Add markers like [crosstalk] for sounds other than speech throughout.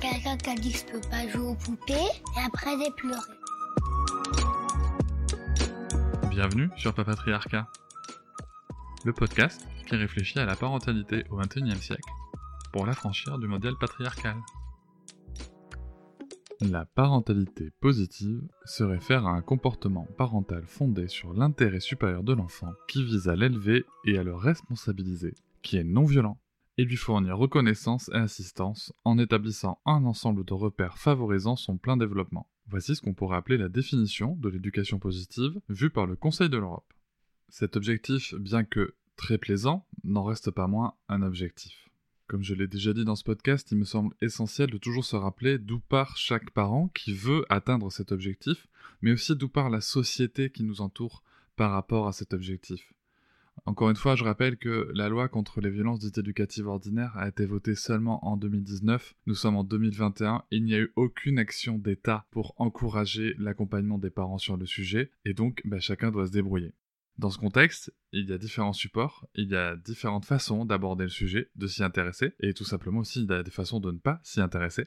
Quelqu'un qui a dit que je peux pas jouer aux poupées et après j'ai pleuré. Bienvenue sur Papatriarcat, le podcast qui réfléchit à la parentalité au XXIe siècle pour l'affranchir du modèle patriarcal. La parentalité positive se réfère à un comportement parental fondé sur l'intérêt supérieur de l'enfant qui vise à l'élever et à le responsabiliser, qui est non violent, et lui fournir reconnaissance et assistance en établissant un ensemble de repères favorisant son plein développement. Voici ce qu'on pourrait appeler la définition de l'éducation positive vue par le Conseil de l'Europe. Cet objectif, bien que très plaisant, n'en reste pas moins un objectif. Comme je l'ai déjà dit dans ce podcast, il me semble essentiel de toujours se rappeler d'où part chaque parent qui veut atteindre cet objectif, mais aussi d'où part la société qui nous entoure par rapport à cet objectif. Encore une fois, je rappelle que la loi contre les violences dites éducatives ordinaires a été votée seulement en 2019. Nous sommes en 2021 et il n'y a eu aucune action d'État pour encourager l'accompagnement des parents sur le sujet, et donc bah, chacun doit se débrouiller. Dans ce contexte, il y a différents supports, il y a différentes façons d'aborder le sujet, de s'y intéresser, et tout simplement aussi il y a des façons de ne pas s'y intéresser.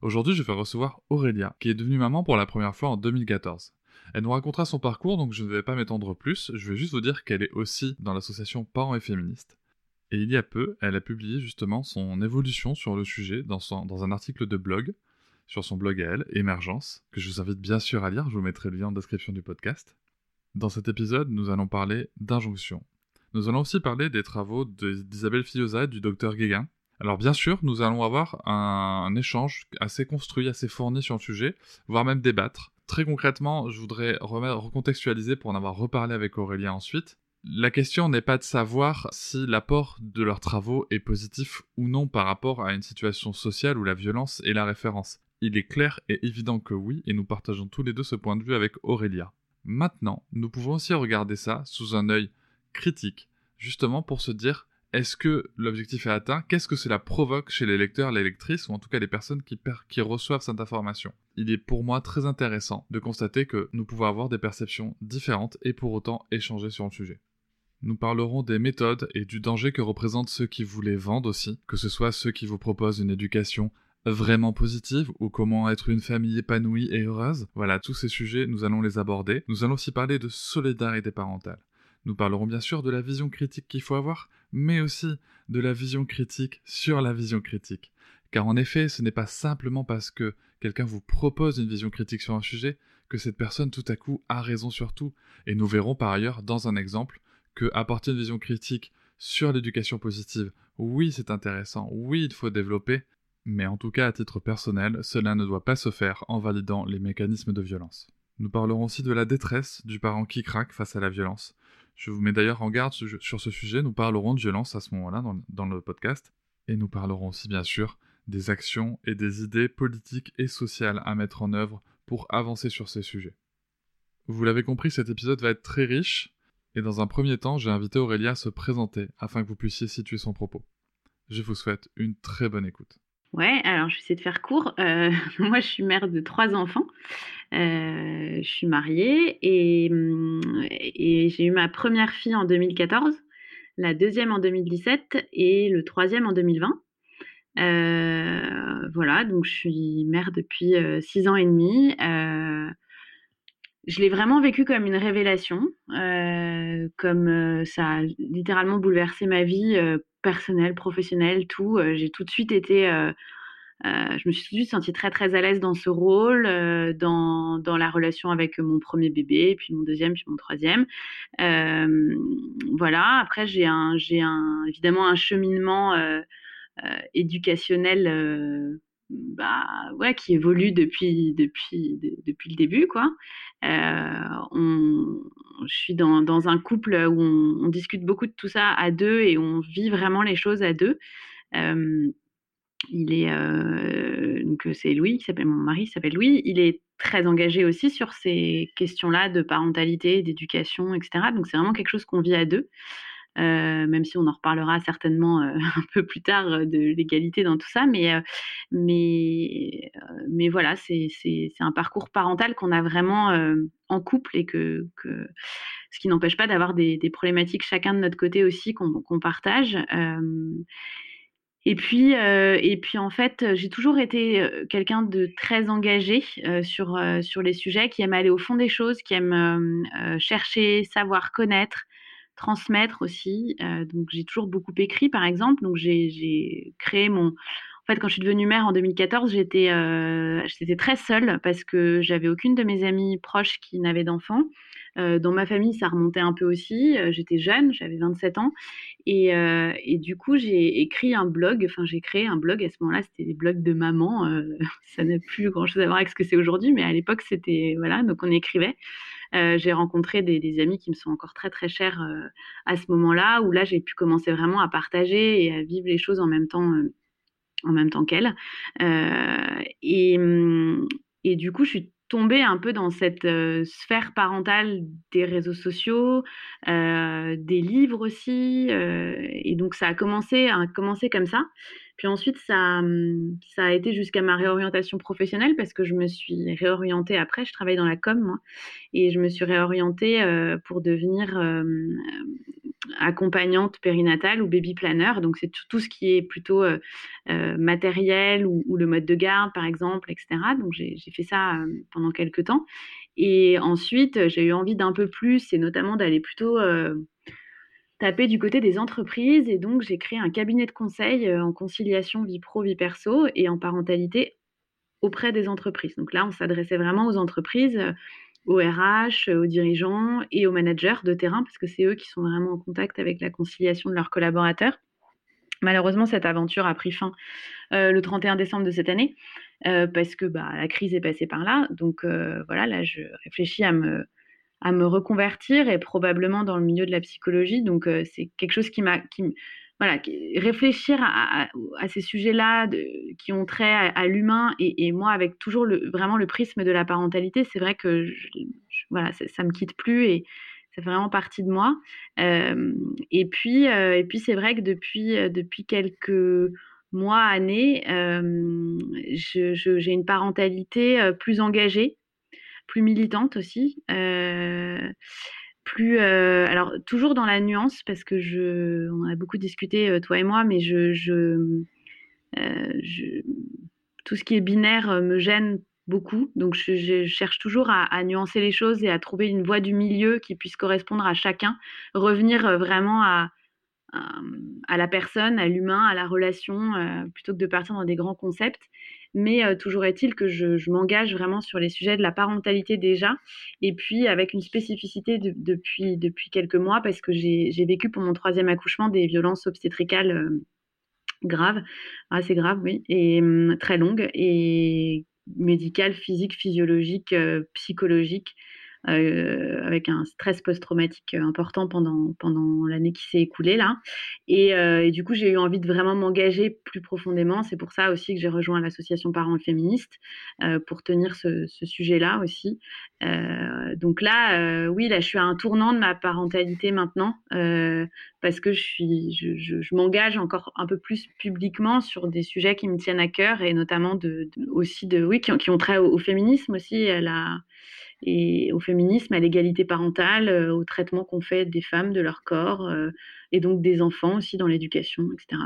Aujourd'hui, je vais recevoir Aurélia, qui est devenue maman pour la première fois en 2014. Elle nous racontera son parcours, donc je ne vais pas m'étendre plus, je vais juste vous dire qu'elle est aussi dans l'association Parents et Féministes. Et il y a peu, elle a publié justement son évolution sur le sujet dans, un article de blog, sur son blog à elle, Émergence, que je vous invite bien sûr à lire, je vous mettrai le lien en description du podcast. Dans cet épisode, nous allons parler d'injonction. Nous allons aussi parler des travaux d'Isabelle Fillosa et du docteur Guéguin. Alors bien sûr, nous allons avoir un échange assez construit, assez fourni sur le sujet, voire même débattre. Très concrètement, je voudrais recontextualiser pour en avoir reparlé avec Aurélien ensuite. La question n'est pas de savoir si l'apport de leurs travaux est positif ou non par rapport à une situation sociale où la violence est la référence. Il est clair et évident que oui, et nous partageons tous les deux ce point de vue avec Aurélia. Maintenant, nous pouvons aussi regarder ça sous un œil critique, justement pour se dire est-ce que l'objectif est atteint? Qu'est-ce que cela provoque chez les lecteurs, les lectrices, ou en tout cas les personnes qui, qui reçoivent cette information? Il est pour moi très intéressant de constater que nous pouvons avoir des perceptions différentes et pour autant échanger sur le sujet. Nous parlerons des méthodes et du danger que représentent ceux qui vous les vendent aussi, que ce soit ceux qui vous proposent une éducation vraiment positive ou comment être une famille épanouie et heureuse. Voilà, tous ces sujets, nous allons les aborder. Nous allons aussi parler de solidarité parentale. Nous parlerons bien sûr de la vision critique qu'il faut avoir, mais aussi de la vision critique sur la vision critique. Car en effet, ce n'est pas simplement parce que quelqu'un vous propose une vision critique sur un sujet que cette personne tout à coup a raison sur tout. Et nous verrons par ailleurs dans un exemple que apporter une vision critique sur l'éducation positive, oui c'est intéressant, oui il faut développer, mais en tout cas à titre personnel, cela ne doit pas se faire en validant les mécanismes de violence. Nous parlerons aussi de la détresse du parent qui craque face à la violence, je vous mets d'ailleurs en garde sur ce sujet, nous parlerons de violence à ce moment-là dans, le podcast, et nous parlerons aussi bien sûr des actions et des idées politiques et sociales à mettre en œuvre pour avancer sur ces sujets. Vous l'avez compris, cet épisode va être très riche, et dans un premier temps, j'ai invité Aurélia à se présenter afin que vous puissiez situer son propos. Je vous souhaite une très bonne écoute. Ouais, alors je vais essayer de faire court. Euh, [laughs] moi, je suis mère de trois enfants. Euh, je suis mariée et, j'ai eu ma première fille en 2014, la deuxième en 2017 et le troisième en 2020. Euh, voilà, donc je suis mère depuis six ans et demi. je l'ai vraiment vécu comme une révélation, comme ça a littéralement bouleversé ma vie personnel, professionnel, tout. Euh, j'ai tout de suite été, euh, euh, je me suis tout de suite sentie très très à l'aise dans ce rôle, dans, dans, la relation avec mon premier bébé, puis mon deuxième, puis mon troisième. voilà. Après, j'ai un, j'ai un, évidemment un cheminement éducationnel. bah ouais qui évolue depuis depuis depuis le début quoi on, je suis dans, dans, un couple où on, discute beaucoup de tout ça à deux et on vit vraiment les choses à deux. il est euh, c'est Louis qui s'appelle mon mari s'appelle Louis. Il est très engagé aussi sur ces questions-là de parentalité, d'éducation, etc. Donc c'est vraiment quelque chose qu'on vit à deux. Euh, même si on en reparlera certainement euh, [laughs] un peu plus tard euh, de l'égalité dans tout ça, mais, mais, mais voilà, c'est un parcours parental qu'on a vraiment en couple et que, que ce qui n'empêche pas d'avoir des, problématiques chacun de notre côté aussi qu'on partage. Et puis, et puis en fait, j'ai toujours été quelqu'un de très engagé sur, sur les sujets, qui aime aller au fond des choses, qui aime chercher, savoir, connaître, transmettre aussi. Euh, donc j'ai toujours beaucoup écrit, par exemple. Donc j'ai créé mon. En fait, quand je suis devenue mère en 2014, j'étais euh, très seule parce que j'avais aucune de mes amies proches qui n'avaient d'enfants. Euh, dans ma famille, ça remontait un peu aussi. Euh, j'étais jeune, j'avais 27 ans. Et, et, du coup, j'ai écrit un blog, enfin, j'ai créé un blog. À ce moment-là, c'était des blogs de maman. [laughs] ça n'a plus grand-chose à voir avec ce que c'est aujourd'hui, mais à l'époque, c'était. Voilà, donc on écrivait. Euh, j'ai rencontré des, amis qui me sont encore très très chers euh, à ce moment-là, où là j'ai pu commencer vraiment à partager et à vivre les choses en même temps, euh, en même temps qu'elle. Et, hum, et, du coup, je suis tombée un peu dans cette sphère parentale des réseaux sociaux, des livres aussi, et donc ça a commencé, a commencé comme ça. Puis ensuite, ça, mmh, ça a été jusqu'à ma réorientation professionnelle parce que je me suis réorientée après. Je travaille dans la com, moi, et je me suis réorientée euh, pour devenir euh, accompagnante périnatale ou baby planner. Donc, c'est tout, ce qui est plutôt euh, matériel ou, le mode de garde, par exemple, etc. Donc, j'ai fait ça pendant quelques temps. Et ensuite, j'ai eu envie d'un peu plus et notamment d'aller plutôt taper du côté des entreprises et donc j'ai créé un cabinet de conseil euh, en conciliation vie pro, vie perso et en parentalité auprès des entreprises. Donc là, on s'adressait vraiment aux entreprises, euh, aux RH, aux dirigeants et aux managers de terrain parce que c'est eux qui sont vraiment en contact avec la conciliation de leurs collaborateurs. Malheureusement, cette aventure a pris fin euh, le 31 décembre de cette année parce que bah, la crise est passée par là. Donc voilà, là, je réfléchis à me à me reconvertir et probablement dans le milieu de la psychologie. Donc, euh, c'est quelque chose qui m'a. Voilà, réfléchir à, ces sujets-là qui ont trait à, l'humain et, moi avec toujours vraiment le prisme de la parentalité, c'est vrai que voilà, ça, me quitte plus et fait vraiment partie de moi. Euh, et puis, euh, et puis c'est vrai que depuis, depuis quelques mois, années, j'ai une parentalité plus engagée plus militante aussi. Euh, plus alors toujours dans la nuance parce que je on a beaucoup discuté toi et moi mais je, je, tout ce qui est binaire me gêne beaucoup. Donc je, cherche toujours à, nuancer les choses et à trouver une voie du milieu qui puisse correspondre à chacun revenir vraiment à, la personne à l'humain à la relation plutôt que de partir dans des grands concepts mais euh, toujours est-il que je, m'engage vraiment sur les sujets de la parentalité déjà, et puis avec une spécificité depuis, depuis quelques mois, parce que j'ai vécu pour mon troisième accouchement des violences obstétricales euh, graves, assez graves, oui, et hum, très longues, et médicales, physiques, physiologiques, euh, psychologiques, euh, avec un stress post-traumatique important pendant, pendant l'année qui s'est écoulée là. Et, euh, et du coup, j'ai eu envie de vraiment m'engager plus profondément. C'est pour ça aussi que j'ai rejoint l'association Parents féministes euh, pour tenir ce, sujet-là aussi. donc là, oui, là, je suis à un tournant de ma parentalité maintenant parce que je, je, m'engage encore un peu plus publiquement sur des sujets qui me tiennent à cœur et notamment de, aussi de, oui, qui, ont, qui ont trait au, féminisme aussi, la, et au féminisme, à l'égalité parentale, euh, au traitement qu'on fait des femmes, de leur corps, euh, et donc des enfants aussi dans l'éducation, etc.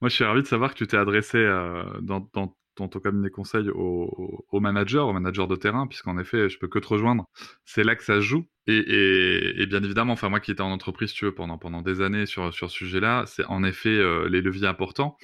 Moi, je suis ravi de savoir que tu t'es adressé euh, dans, ton cabinet conseil aux, managers, aux managers de terrain, puisqu'en effet, je peux que te rejoindre. C'est là que ça joue. Et, bien évidemment, enfin moi qui étais en entreprise, pendant, pendant des années sur, sur ce sujet-là, c'est en effet les leviers importants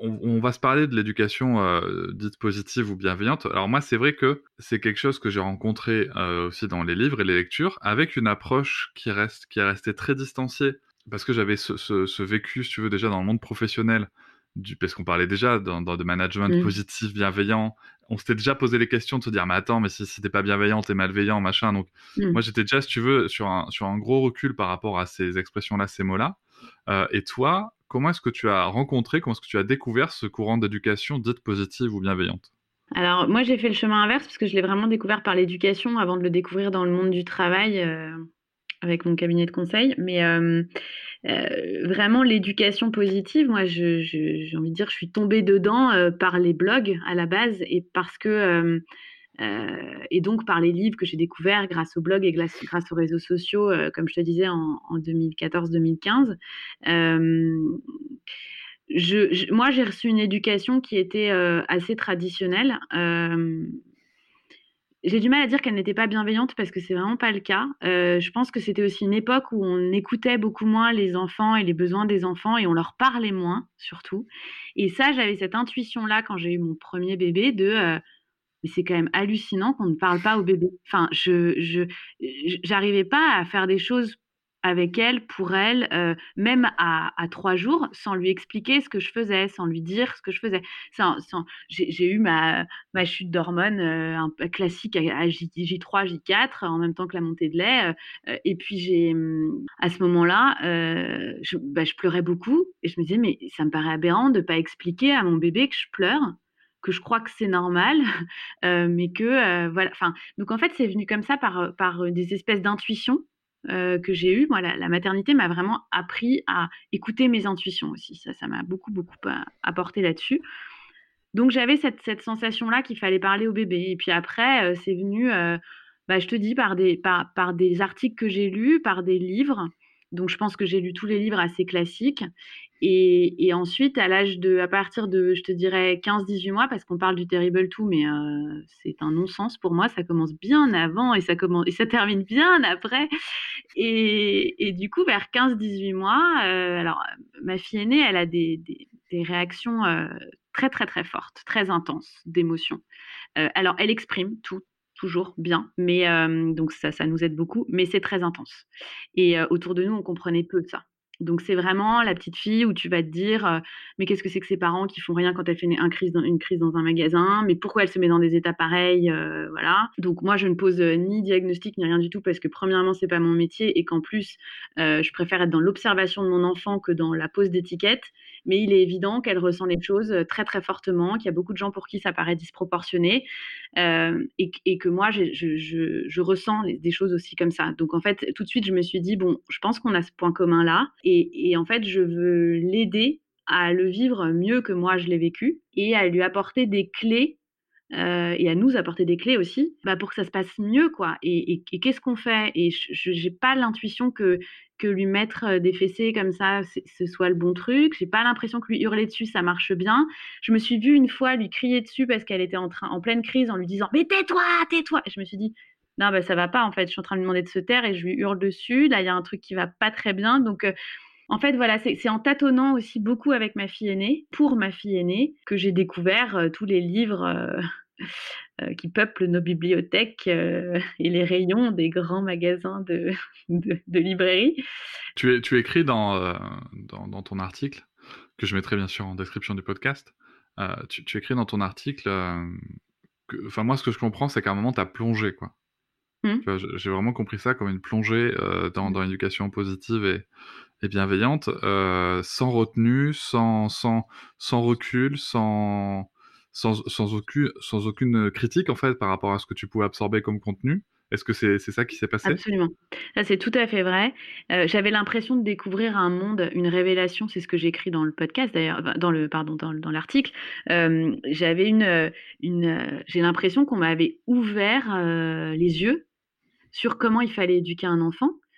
on, va se parler de l'éducation euh, dite positive ou bienveillante. Alors moi, c'est vrai que c'est quelque chose que j'ai rencontré euh, aussi dans les livres et les lectures, avec une approche qui reste, qui est restée très distanciée, parce que j'avais ce, vécu, si tu veux, déjà dans le monde professionnel, du, parce qu'on parlait déjà dans, de management mmh. positif, bienveillant. On s'était déjà posé les questions de se dire, mais attends, mais si, si t'es pas bienveillant, t'es malveillant, machin. Donc, mmh. moi, j'étais déjà, si tu veux, sur un, sur un gros recul par rapport à ces expressions-là, ces mots-là. Euh, et toi, comment est-ce que tu as rencontré, comment est-ce que tu as découvert ce courant d'éducation dite positive ou bienveillante? Alors moi j'ai fait le chemin inverse parce que je l'ai vraiment découvert par l'éducation avant de le découvrir dans le monde du travail euh, avec mon cabinet de conseil. Mais euh, euh, vraiment l'éducation positive, moi j'ai envie de dire je suis tombée dedans par les blogs à la base et parce que et donc par les livres que j'ai découverts grâce aux blogs et grâce, aux réseaux sociaux, comme je te disais en, en 2014-2015 je, moi, j'ai reçu une éducation qui était euh, assez traditionnelle. Euh, j'ai du mal à dire qu'elle n'était pas bienveillante parce que c'est vraiment pas le cas. Euh, je pense que c'était aussi une époque où on écoutait beaucoup moins les enfants et les besoins des enfants et on leur parlait moins, surtout. Et ça, j'avais cette intuition-là quand j'ai eu mon premier bébé de mais c'est quand même hallucinant qu'on ne parle pas au bébé. Enfin, je, j'arrivais pas à faire des choses avec elle, pour elle, euh, même à, trois jours, sans lui expliquer ce que je faisais, sans lui dire ce que je faisais. Sans, j'ai eu ma, ma chute d'hormones euh, classique à, J, 3 J4, en même temps que la montée de lait. Euh, et puis, hum, à ce moment-là, je, bah, je, pleurais beaucoup. Et je me disais, mais ça me paraît aberrant de ne pas expliquer à mon bébé que je pleure que je crois que c'est normal, [laughs] mais que voilà. Enfin, donc en fait, c'est venu comme ça par, par des espèces d'intuitions euh, que j'ai eu, moi, la, maternité m'a vraiment appris à écouter mes intuitions aussi. Ça, ça m'a beaucoup, beaucoup apporté là-dessus. Donc j'avais cette, cette sensation-là qu'il fallait parler au bébé. Et puis après, euh, c'est venu, euh, bah, je te dis, par des, par, par des articles que j'ai lus, par des livres. Donc je pense que j'ai lu tous les livres assez classiques. Et, ensuite, à l'âge de, à partir de, je te dirais, 15-18 mois, parce qu'on parle du Terrible tout, mais euh, c'est un non-sens pour moi, ça commence bien avant et ça, commence, et ça termine bien après. Et, du coup, vers 15-18 mois, euh, alors ma fille aînée, elle a des, des, réactions euh, très, très, très fortes, très intenses d'émotions. alors, elle exprime tout, toujours bien, mais donc ça, ça nous aide beaucoup, mais c'est très intense. Et autour de nous, on comprenait peu de ça. Donc c'est vraiment la petite fille où tu vas te dire mais qu'est-ce que c'est que ces parents qui font rien quand elle fait une crise dans, une crise dans un magasin? Mais pourquoi elle se met dans des états pareils voilà donc moi je ne pose ni diagnostic ni rien du tout parce que premièrement c'est pas mon métier et qu'en plus je préfère être dans l'observation de mon enfant que dans la pose d'étiquette mais il est évident qu'elle ressent les choses très très fortement qu'il y a beaucoup de gens pour qui ça paraît disproportionné et, que moi je, ressens des choses aussi comme ça. Donc en fait tout de suite je me suis dit bon je pense qu'on a ce point commun là et, en fait, je veux l'aider à le vivre mieux que moi je l'ai vécu et à lui apporter des clés euh, et à nous apporter des clés aussi bah, pour que ça se passe mieux quoi. Et, qu'est-ce qu'on fait? Et je n'ai pas l'intuition que que lui mettre euh, des fessées comme ça ce soit le bon truc j'ai pas l'impression que lui hurler dessus ça marche bien je me suis vue une fois lui crier dessus parce qu'elle était en train en pleine crise en lui disant mais tais-toi tais-toi je me suis dit non, bah, ça va pas, en fait. Je suis en train de lui demander de se taire et je lui hurle dessus. Là, il y a un truc qui va pas très bien. Donc, euh, en fait, voilà, c'est en tâtonnant aussi beaucoup avec ma fille aînée, pour ma fille aînée, que j'ai découvert euh, tous les livres qui peuplent nos bibliothèques et les rayons des grands magasins de, de, librairie. Tu, écris dans, dans, ton article, que je mettrai bien sûr en description du podcast, tu, tu, écris dans ton article, enfin moi ce que je comprends c'est qu'à un moment tu as plongé quoi. Mmh. J'ai vraiment compris ça comme une plongée euh, dans, dans l'éducation positive et, et bienveillante, euh, sans retenue, sans, sans, sans recul, sans, sans, aucune, aucune critique en fait par rapport à ce que tu pouvais absorber comme contenu? Est-ce que c'est ça qui s'est passé? Absolument. Ça, c'est tout à fait vrai. Euh, j'avais l'impression de découvrir un monde, une révélation. C'est ce que j'écris dans le podcast, d'ailleurs, dans pardon, dans, l'article. Euh, j'avais une, une, j'ai l'impression qu'on m'avait ouvert euh, les yeux sur comment il fallait éduquer un enfant, euh,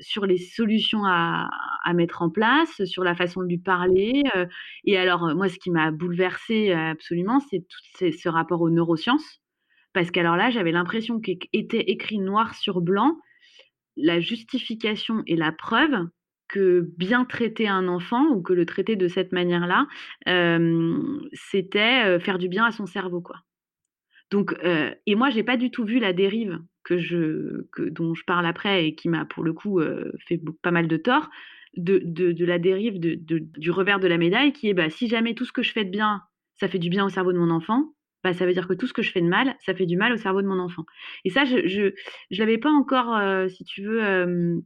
sur les solutions à, mettre en place, sur la façon de lui parler. Euh, et alors, moi, ce qui m'a bouleversée absolument, c'est tout ce rapport aux neurosciences. Parce qu'alors là, j'avais l'impression qu'était écrit noir sur blanc la justification et la preuve que bien traiter un enfant ou que le traiter de cette manière-là, euh, c'était faire du bien à son cerveau, quoi. Donc, et moi, j'ai pas du tout vu la dérive que je, dont je parle après et qui m'a pour le coup euh, fait pas mal de tort, de, de, la dérive de, du revers de la médaille qui est bah, si jamais tout ce que je fais de bien, ça fait du bien au cerveau de mon enfant, bah, ça veut dire que tout ce que je fais de mal, ça fait du mal au cerveau de mon enfant. Et ça, je ne je, je l'avais pas encore, euh, si tu veux,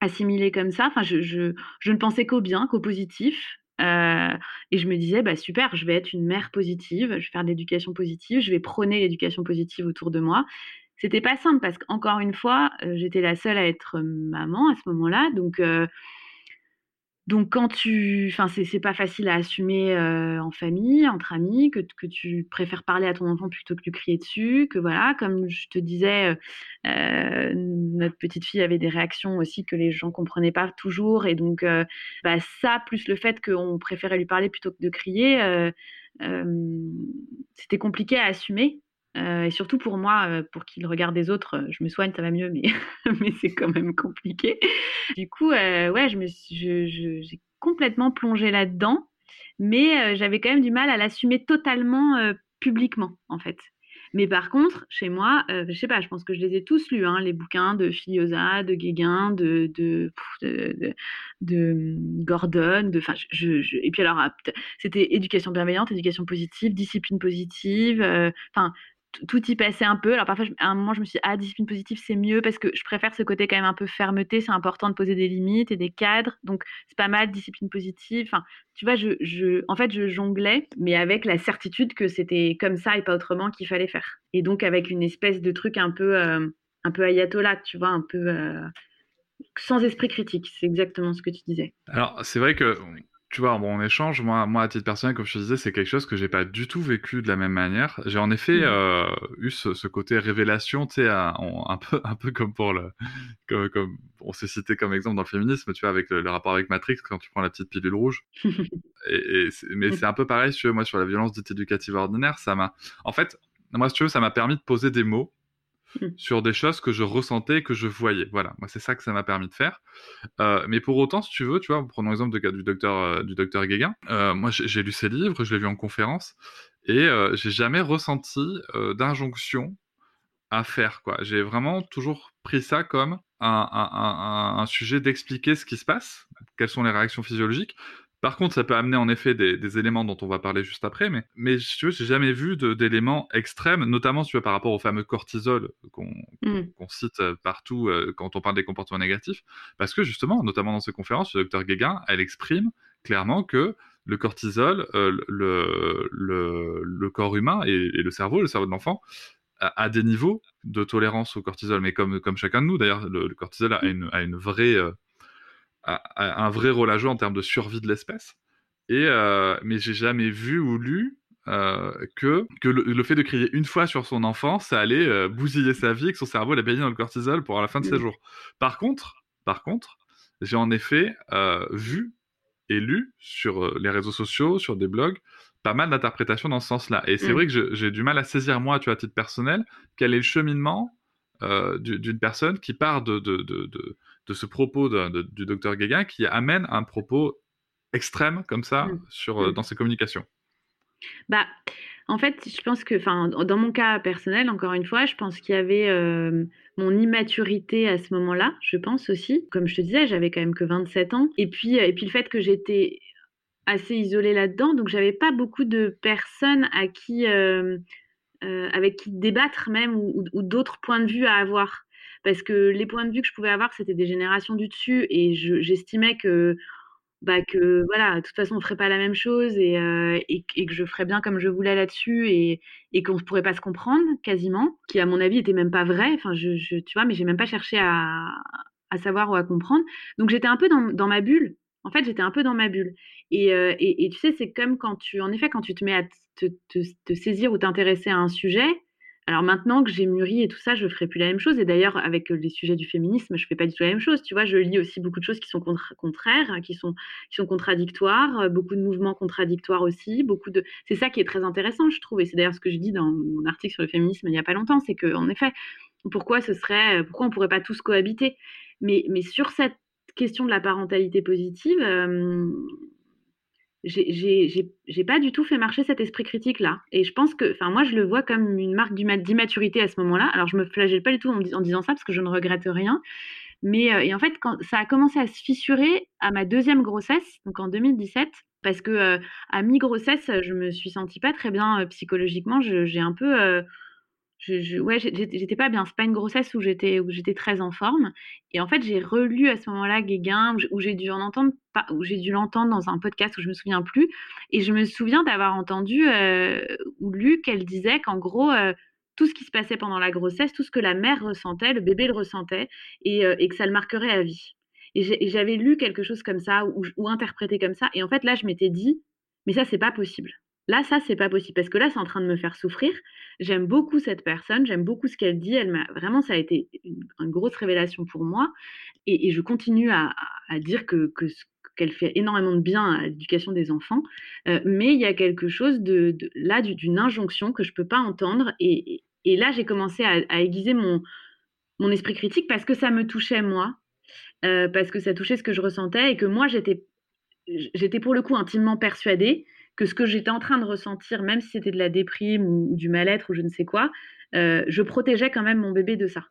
assimilé comme ça. Enfin, je, je, je ne pensais qu'au bien, qu'au positif. Euh, et je me disais, bah super, je vais être une mère positive, je vais faire de l'éducation positive, je vais prôner l'éducation positive autour de moi. C'était pas simple parce qu'encore une fois, euh, j'étais la seule à être maman à ce moment-là. Donc, euh, donc quand tu, enfin c'est pas facile à assumer en famille, entre amis, que, que, tu préfères parler à ton enfant plutôt que lui crier dessus, que voilà, comme je te disais, notre petite fille avait des réactions aussi que les gens comprenaient pas toujours, et donc bah, ça plus le fait qu'on préférait lui parler plutôt que de crier, c'était compliqué à assumer. Et surtout pour moi, pour qu'il regarde des autres, je me soigne, ça va mieux, mais, [laughs] c'est quand même compliqué. Du coup, ouais, j'ai complètement plongé là-dedans, mais j'avais quand même du mal à l'assumer totalement publiquement, en fait. Mais par contre, chez moi, je sais pas, je pense que je les ai tous lus, hein, les bouquins de Filiosa, de Guéguin, de, hum, Gordon, de, et puis alors, ah, c'était éducation bienveillante, éducation positive, discipline positive, enfin, tout y passait un peu. Alors parfois, à un moment, je me suis dit, ah, discipline positive, c'est mieux parce que je préfère ce côté quand même un peu fermeté. C'est important de poser des limites et des cadres. Donc, c'est pas mal, discipline positive. Enfin, tu vois, je, je, en fait, je jonglais, mais avec la certitude que c'était comme ça et pas autrement qu'il fallait faire. Et donc, avec une espèce de truc un peu, euh, un peu ayatollah, tu vois, un peu euh, sans esprit critique. C'est exactement ce que tu disais. Alors, c'est vrai que tu vois, bon, en échange, moi, moi, à titre personnel, comme je te disais, c'est quelque chose que j'ai pas du tout vécu de la même manière. J'ai en effet mmh. euh, eu ce, côté révélation, tu sais, un, peu, [laughs] un peu comme pour le, comme, on s'est cité comme exemple dans le féminisme, tu vois, avec le, rapport avec Matrix, quand tu prends la petite pilule rouge. [laughs] et, mais mmh. c'est un peu pareil, tu vois, moi, sur la violence dite éducative ordinaire, ça m'a, en fait, moi, si tu veux, ça m'a permis de poser des mots Mmh. sur des choses que je ressentais, que je voyais. Voilà, moi c'est ça que ça m'a permis de faire. Euh, mais pour autant, si tu veux, tu vois, prenons l'exemple du docteur euh, du docteur Guéguin. Euh, moi, j'ai lu ses livres, je l'ai vu en conférence, et j'ai jamais ressenti d'injonction à faire. Quoi, j'ai vraiment toujours pris ça comme un, un sujet d'expliquer ce qui se passe, quelles sont les réactions physiologiques, par contre, ça peut amener en effet des, éléments dont on va parler juste après, mais, mais si tu veux, j'ai jamais vu d'éléments extrêmes, notamment tu par rapport au fameux cortisol qu'on mmh. cite euh, partout euh, quand on parle des comportements négatifs, parce que justement, notamment dans ces conférences, le docteur Guéguin, elle exprime clairement que le cortisol, euh, le, le, corps humain et, le cerveau, le cerveau de l'enfant, a, des niveaux de tolérance au cortisol, mais comme, comme chacun de nous, d'ailleurs, le, cortisol a une, a une vraie un vrai rôle à jouer en termes de survie de l'espèce. Et euh, mais j'ai jamais vu ou lu euh, que, que le, fait de crier une fois sur son enfant, ça allait euh, bousiller sa vie, que son cerveau allait baigner dans le cortisol pour la fin de ses jours. Par contre, par contre, j'ai en effet vu et lu sur les réseaux sociaux, sur des blogs, pas mal d'interprétations dans ce sens-là. Et c'est mm. vrai que j'ai du mal à saisir, moi, tu vois, à titre personnel, quel est le cheminement d'une personne qui part de, de, de de ce propos du docteur Guéguin qui amène un propos extrême comme ça mmh. sur, euh, mmh. dans ses communications bah, en fait, je pense que, enfin, dans mon cas personnel, encore une fois, je pense qu'il y avait euh, mon immaturité à ce moment-là, je pense aussi. Comme je te disais, j'avais quand même que 27 ans. Et puis, euh, et puis le fait que j'étais assez isolée là-dedans, donc j'avais pas beaucoup de personnes à qui, avec qui débattre même ou d'autres points de vue à avoir parce que les points de vue que je pouvais avoir, c'était des générations du dessus, et j'estimais que, bah, que, voilà, de toute façon, on ferait pas la même chose, et, euh, que je ferais bien comme je voulais là-dessus, et, qu'on ne pourrait pas se comprendre, quasiment, qui, à mon avis, était même pas vrai, enfin, je, je, tu vois, mais j'ai même pas cherché à, savoir ou à comprendre. Donc, j'étais un peu dans, ma bulle, en fait, j'étais un peu dans ma bulle. Et, euh, et, tu sais, c'est comme quand tu, en effet, quand tu te mets à te saisir ou t'intéresser à un sujet, alors maintenant que j'ai mûri et tout ça, je ferai plus la même chose. Et d'ailleurs, avec les sujets du féminisme, je fais pas du tout la même chose. Tu vois, je lis aussi beaucoup de choses qui sont contraires, hein, qui sont, contradictoires, euh, beaucoup de mouvements contradictoires aussi, beaucoup de. C'est ça qui est très intéressant, je trouve. Et c'est d'ailleurs ce que je dis dans mon article sur le féminisme il n'y a pas longtemps, c'est que en effet, pourquoi ce serait, pourquoi on pourrait pas tous cohabiter? Mais, mais sur cette question de la parentalité positive. Euh, j'ai pas du tout fait marcher cet esprit critique là. Et je pense que, enfin, moi, je le vois comme une marque d'immaturité à ce moment-là. Alors, je me flagelle pas du tout en, disant ça parce que je ne regrette rien. Mais euh, et en fait, quand ça a commencé à se fissurer à ma deuxième grossesse, donc en 2017, parce que euh, à mi-grossesse, je me suis sentie pas très bien euh, psychologiquement. J'ai un peu je, ouais, j'étais pas bien. C'est pas une grossesse où j'étais où j'étais très en forme. Et en fait, j'ai relu à ce moment-là Guéguin, où j'ai dû en entendre, où j'ai dû l'entendre dans un podcast où je me souviens plus. Et je me souviens d'avoir entendu euh, ou lu qu'elle disait qu'en gros, euh, tout ce qui se passait pendant la grossesse, tout ce que la mère ressentait, le bébé le ressentait, et, euh, et que ça le marquerait à vie. Et j'avais lu quelque chose comme ça ou, ou interprété comme ça. Et en fait, là, je m'étais dit, mais ça, c'est pas possible. Là, ça, c'est pas possible parce que là, c'est en train de me faire souffrir. J'aime beaucoup cette personne, j'aime beaucoup ce qu'elle dit. Elle m'a vraiment, ça a été une, grosse révélation pour moi. Et, je continue à, dire que, qu'elle fait énormément de bien à l'éducation des enfants. Euh, mais il y a quelque chose de, là d'une injonction que je peux pas entendre. Et, là, j'ai commencé à, aiguiser mon, mon esprit critique parce que ça me touchait moi, euh, parce que ça touchait ce que je ressentais et que moi, j'étais j'étais pour le coup intimement persuadée que ce que j'étais en train de ressentir, même si c'était de la déprime ou, du mal-être ou je ne sais quoi, euh, je protégeais quand même mon bébé de ça.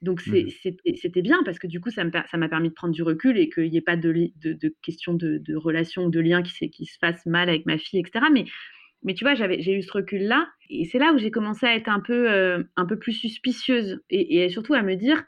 Donc mmh c'était bien parce que du coup, ça m'a permis de prendre du recul et qu'il n'y ait pas de, de, de question de, de, relation ou de lien qui, qui, se fasse mal avec ma fille, etc. Mais, mais tu vois, j'ai eu ce recul-là et c'est là où j'ai commencé à être un peu, euh, un peu plus suspicieuse et, et, surtout à me dire,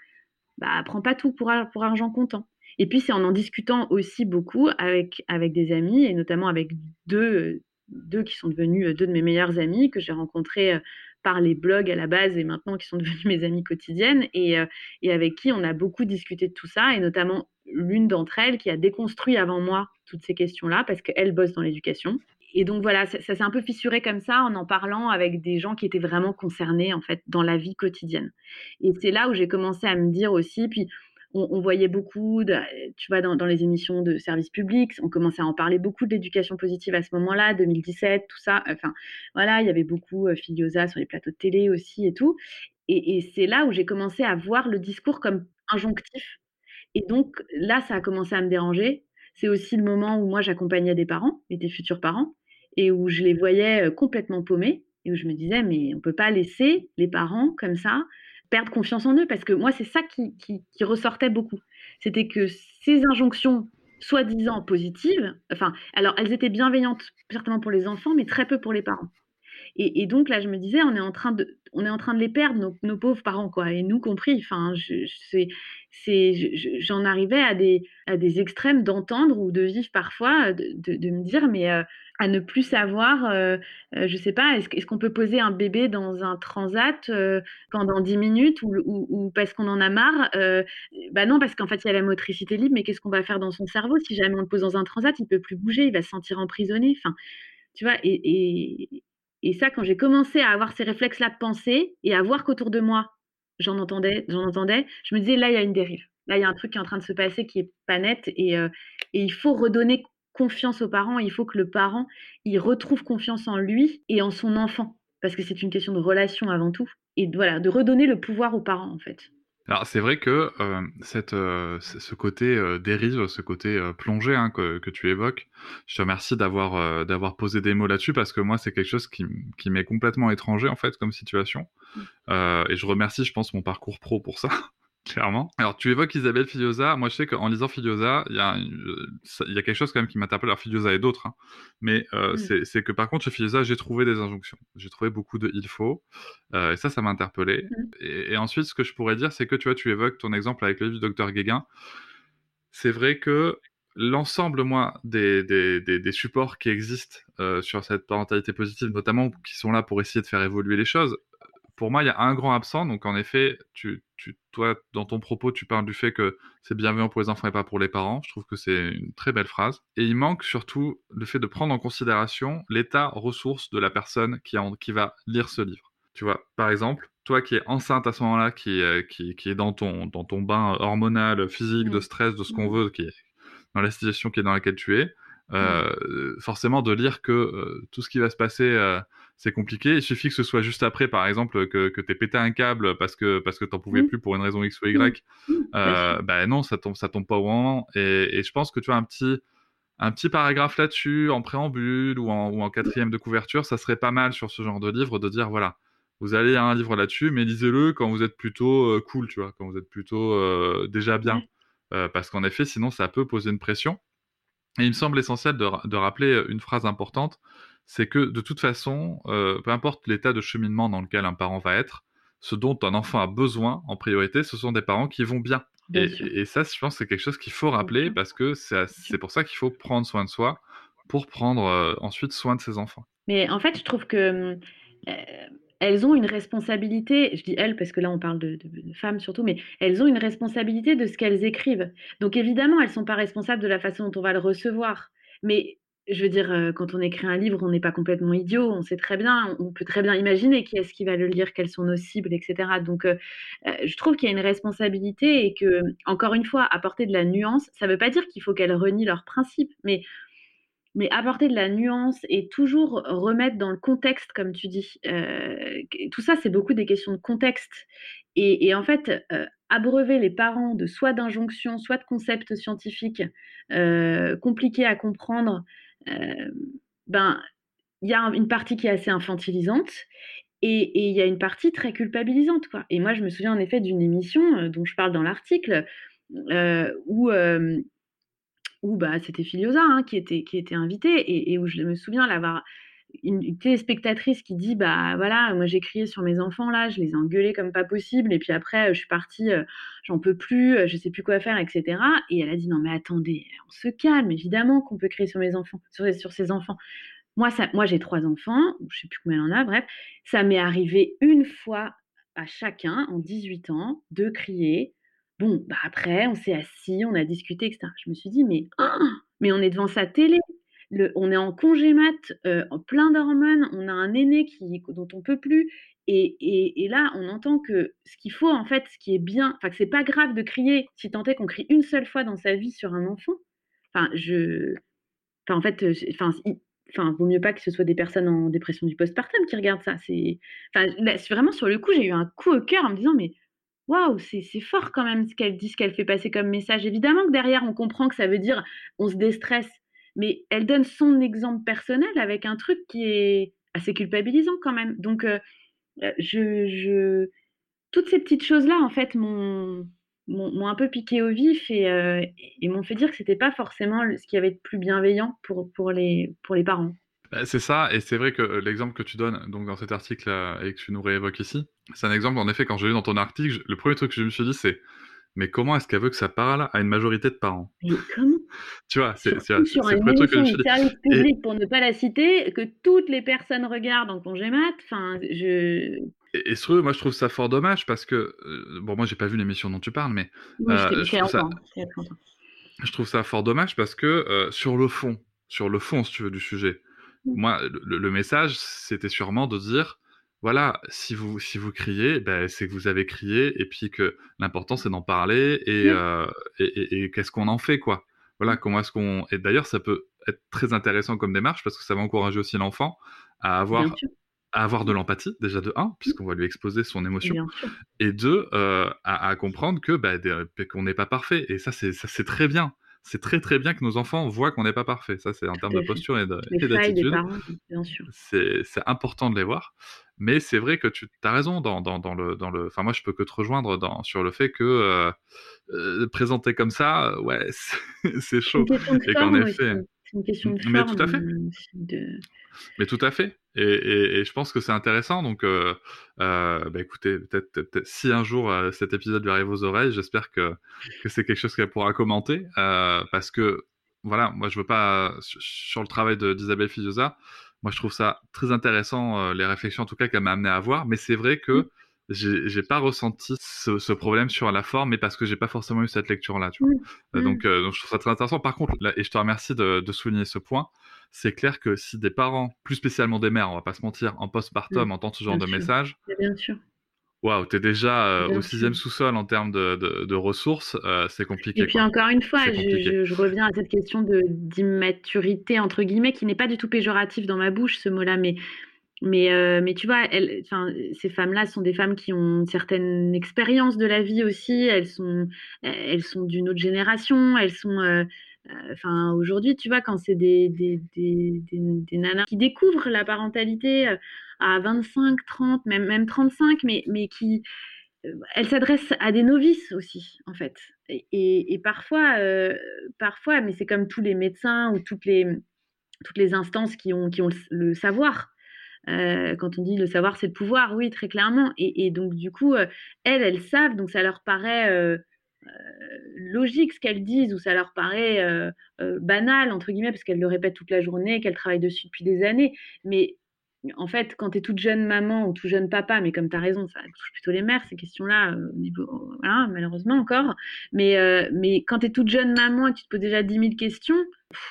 bah, prends pas tout pour, pour argent comptant. Et puis, c'est en en discutant aussi beaucoup avec, avec des amis, et notamment avec deux, deux qui sont devenus deux de mes meilleurs amis, que j'ai rencontrés euh, par les blogs à la base et maintenant qui sont [laughs] devenus mes amies quotidiennes, et, euh, et avec qui on a beaucoup discuté de tout ça, et notamment l'une d'entre elles qui a déconstruit avant moi toutes ces questions-là, parce qu'elle bosse dans l'éducation. Et donc voilà, ça, ça s'est un peu fissuré comme ça en en parlant avec des gens qui étaient vraiment concernés en fait dans la vie quotidienne. Et c'est là où j'ai commencé à me dire aussi, puis on, voyait beaucoup, tu vois, dans, les émissions de services publics, on commençait à en parler beaucoup de l'éducation positive à ce moment-là, 2017, tout ça. Enfin, voilà, il y avait beaucoup euh, Filiosa sur les plateaux de télé aussi et tout. Et, c'est là où j'ai commencé à voir le discours comme injonctif. Et donc là, ça a commencé à me déranger. C'est aussi le moment où moi j'accompagnais des parents, des futurs parents, et où je les voyais euh, complètement paumés, et où je me disais, mais on peut pas laisser les parents comme ça perdre confiance en eux, parce que moi, c'est ça qui, qui, ressortait beaucoup. C'était que ces injonctions soi-disant positives, enfin, alors elles étaient bienveillantes certainement pour les enfants, mais très peu pour les parents. Et, donc là, je me disais, on est en train de, on est en train de les perdre, nos, pauvres parents, quoi, et nous compris. Enfin, je, j'en arrivais à des, à des extrêmes d'entendre ou de vivre parfois, de, de, me dire, mais euh, à ne plus savoir, euh, euh, je sais pas, est-ce, qu'on peut poser un bébé dans un transat pendant 10 minutes ou, parce qu'on en a marre Bah non, parce qu'en fait, il y a la motricité libre, mais qu'est-ce qu'on va faire dans son cerveau Si jamais on le pose dans un transat, il peut plus bouger, il va se sentir emprisonné. Enfin, tu vois, et ça, quand j'ai commencé à avoir ces réflexes-là de pensée et à voir qu'autour de moi, j'en entendais, j'en entendais, je me disais, là, il y a une dérive. Là, il y a un truc qui est en train de se passer qui est pas net et, euh, et il faut redonner confiance aux parents. Il faut que le parent, il retrouve confiance en lui et en son enfant parce que c'est une question de relation avant tout. Et voilà, de redonner le pouvoir aux parents, en fait. Alors c'est vrai que euh, cette, euh, ce côté euh, dérive, ce côté euh, plongé hein, que, que, tu évoques, je te remercie d'avoir d'avoir posé des mots là-dessus parce que moi c'est quelque chose qui, qui m'est complètement étranger en fait comme situation. Mmh. et je remercie, je pense, mon parcours pro pour ça. Clairement. Alors, tu évoques Isabelle Filiosa. Moi, je sais qu'en lisant Filiosa, il y, a, il y a quelque chose quand même qui m'interpelle. Alors, Filiosa et d'autres, hein. mais euh, mm. c'est que par contre, chez Filiosa, j'ai trouvé des injonctions. J'ai trouvé beaucoup de il faut. Euh, et ça, ça m'a interpellé. Mm. Et, ensuite, ce que je pourrais dire, c'est que tu vois, tu évoques ton exemple avec le livre du docteur Guéguin. C'est vrai que l'ensemble, moi, des, des, des, des, supports qui existent euh, sur cette parentalité positive, notamment qui sont là pour essayer de faire évoluer les choses, pour moi, il y a un grand absent. Donc, en effet, tu, tu, toi, dans ton propos, tu parles du fait que c'est bienveillant pour les enfants et pas pour les parents. Je trouve que c'est une très belle phrase. Et il manque surtout le fait de prendre en considération l'état ressource de la personne qui, qui va lire ce livre. Tu vois, par exemple, toi qui es enceinte à ce moment-là, qui, qui, qui, est dans ton, dans ton bain hormonal, physique, de mmh. stress, de ce qu'on mmh. veut, qui est dans la situation qui est dans laquelle tu es, mmh. euh, forcément de lire que euh, tout ce qui va se passer euh, c'est compliqué. Il suffit que ce soit juste après, par exemple, que, que aies pété un câble parce que parce que t'en pouvais mmh. plus pour une raison X ou Y. Mmh. Euh, bah non, ça tombe ça tombe pas au moment. Et, et je pense que tu as un petit un petit paragraphe là-dessus en préambule ou en, ou en quatrième de couverture, ça serait pas mal sur ce genre de livre de dire voilà, vous allez à un livre là-dessus, mais lisez-le quand vous êtes plutôt euh, cool, tu vois, quand vous êtes plutôt euh, déjà bien, euh, parce qu'en effet, sinon ça peut poser une pression. Et il me semble essentiel de, de rappeler une phrase importante c'est que de toute façon, euh, peu importe l'état de cheminement dans lequel un parent va être, ce dont un enfant a besoin en priorité, ce sont des parents qui vont bien. Et, ça, je pense, c'est quelque chose qu'il faut rappeler parce que c'est pour ça qu'il faut prendre soin de soi pour prendre euh, ensuite soin de ses enfants. Mais en fait, je trouve que euh, elles ont une responsabilité, je dis elles parce que là on parle de, femmes surtout, mais elles ont une responsabilité de ce qu'elles écrivent. Donc évidemment, elles ne sont pas responsables de la façon dont on va le recevoir. Mais je veux dire, euh, quand on écrit un livre, on n'est pas complètement idiot, on sait très bien, on peut très bien imaginer qui est-ce qui va le lire, quelles sont nos cibles, etc. Donc, euh, euh, je trouve qu'il y a une responsabilité et que, encore une fois, apporter de la nuance, ça ne veut pas dire qu'il faut qu'elles renient leurs principes, mais, mais apporter de la nuance et toujours remettre dans le contexte, comme tu dis. tout ça, c'est beaucoup des questions de contexte. Et, en fait, abreuver les parents de soit d'injonctions, soit de concepts scientifiques compliqués à comprendre, ben, il y a une partie qui est assez infantilisante et il y a une partie très culpabilisante. Et moi, je me souviens en effet d'une émission euh, dont je parle dans l'article euh, où, où bah, c'était Filiosa hein, qui, était, qui était invitée et, et, où je me souviens l'avoir une, téléspectatrice qui dit bah voilà moi j'ai crié sur mes enfants là je les ai engueulés comme pas possible et puis après je suis partie euh, j'en peux plus euh, je sais plus quoi faire etc et elle a dit non mais attendez on se calme évidemment qu'on peut crier sur ses enfants. Moi ça moi j'ai trois enfants je sais plus combien elle en a bref. Ça m'est arrivé une fois à chacun en 18 ans de crier. Bon bah après on s'est assis on a discuté etc je me suis dit mais mais on est devant sa télé on est en congé mat, euh, plein d'hormones, on a un aîné qui, dont on peut plus. Et, là, on entend que ce qu'il faut, en fait, ce qui est bien, enfin, que c'est pas grave de crier si tant est qu'on crie une seule fois dans sa vie sur un enfant. Enfin, je. Enfin, en fait, euh, enfin, enfin, vaut mieux pas que ce soit des personnes en dépression du postpartum qui regardent ça. C'est, enfin, vraiment sur le coup, j'ai eu un coup au cœur en me disant, mais waouh, c'est fort quand même ce qu'elle dit, ce qu'elle fait passer comme message. Évidemment que derrière, on comprend que ça veut dire on se déstresse mais elle donne son exemple personnel avec un truc qui est assez culpabilisant quand même. Donc, euh, euh, je, toutes ces petites choses-là, en fait, m'ont un peu piqué au vif et, euh, m'ont fait dire que c'était pas forcément ce qui avait de plus bienveillant pour, pour, les, pour les parents. Bah, c'est ça, et c'est vrai que l'exemple que tu donnes donc dans cet article et que tu nous réévoques ici, c'est un exemple, en effet, quand je lu dans ton article, le premier truc que je me suis dit, c'est mais comment est-ce qu'elle veut que ça parle à une majorité de parents? Mais comment? Tu vois, c'est sur une émission de service public, pour ne pas la citer, que toutes les personnes regardent en congé mat. Enfin, je. Et, et moi, je trouve ça fort dommage parce que euh, bon, moi, j'ai pas vu l'émission dont tu parles, mais euh, je, trouve ça... je trouve ça fort dommage parce que euh, sur le fond, sur le fond, si tu veux, du sujet, mmh. moi, le message, c'était sûrement de dire voilà, si vous, si vous criez, ben, c'est que vous avez crié, et puis que l'important c'est d'en parler, et, euh, et, qu'est-ce qu'on en fait, quoi? Voilà, comment est-ce qu'on. Et d'ailleurs, ça peut être très intéressant comme démarche, parce que ça va encourager aussi l'enfant à avoir, à avoir de l'empathie, déjà de un, puisqu'on va lui exposer son émotion, et deux, euh, à, comprendre que ben, qu'on n'est pas parfait, et ça, c'est très bien c'est très très bien que nos enfants voient qu'on n'est pas parfait. Ça, c'est en termes de posture et d'attitude. C'est important de les voir. Mais c'est vrai que tu as raison dans, dans, le, dans le. Enfin, moi, je peux que te rejoindre dans, sur le fait que euh, euh présenter comme ça, ouais, [laughs] c'est chaud. Et qu'en effet. C'est une question de forme. Mais tout à fait. Mais tout à fait. Et, je pense que c'est intéressant. Donc, euh, euh, bah écoutez, peut-être si un jour euh, cet épisode lui arrive aux oreilles, j'espère que, c'est quelque chose qu'elle pourra commenter. Parce que, voilà, moi, je veux pas. Sur, le travail d'Isabelle Filiosa, moi, je trouve ça très intéressant, les réflexions en tout cas qu'elle m'a amené à avoir. Mais c'est vrai que. Mmh. j'ai pas ressenti ce, ce, problème sur la forme, mais parce que j'ai pas forcément eu cette lecture-là, tu vois. Mmh. Donc, donc, je trouve ça très intéressant. Par contre, là, et je te remercie de, de souligner ce point, c'est clair que si des parents, plus spécialement des mères, on va pas se mentir, en postpartum, entendent ce genre de message, bien sûr. Waouh, t'es déjà euh, au sixième sous-sol en termes de, de, ressources, euh, c'est compliqué. Et puis encore une fois, je, je, reviens à cette question d'immaturité entre guillemets, qui n'est pas du tout péjoratif dans ma bouche ce mot-là, mais mais, euh, mais tu vois, ces femmes-là sont des femmes qui ont une certaine expérience de la vie aussi. Elles sont, elles sont d'une autre génération. Elles sont, euh, enfin, aujourd'hui, tu vois, quand c'est des, nanas qui découvrent la parentalité euh, à 25, 30, même, même 35, mais, mais qui. Euh, elles s'adressent à des novices aussi, en fait. Et, et, parfois, parfois, mais c'est comme tous les médecins ou toutes les, toutes les instances qui ont, qui ont le, savoir. Quand on dit le savoir, c'est le pouvoir, oui, très clairement. Et, donc, du coup, elles, elles savent, donc ça leur paraît logique ce qu'elles disent ou ça leur paraît banal, entre guillemets, parce qu'elles le répètent toute la journée, qu'elles travaillent dessus depuis des années. Mais en fait, quand tu es toute jeune maman ou tout jeune papa, mais comme tu as raison, ça touche plutôt les mères, ces questions-là, niveau, voilà, malheureusement encore. Mais, mais quand tu es toute jeune maman et tu te poses déjà 10 000 questions,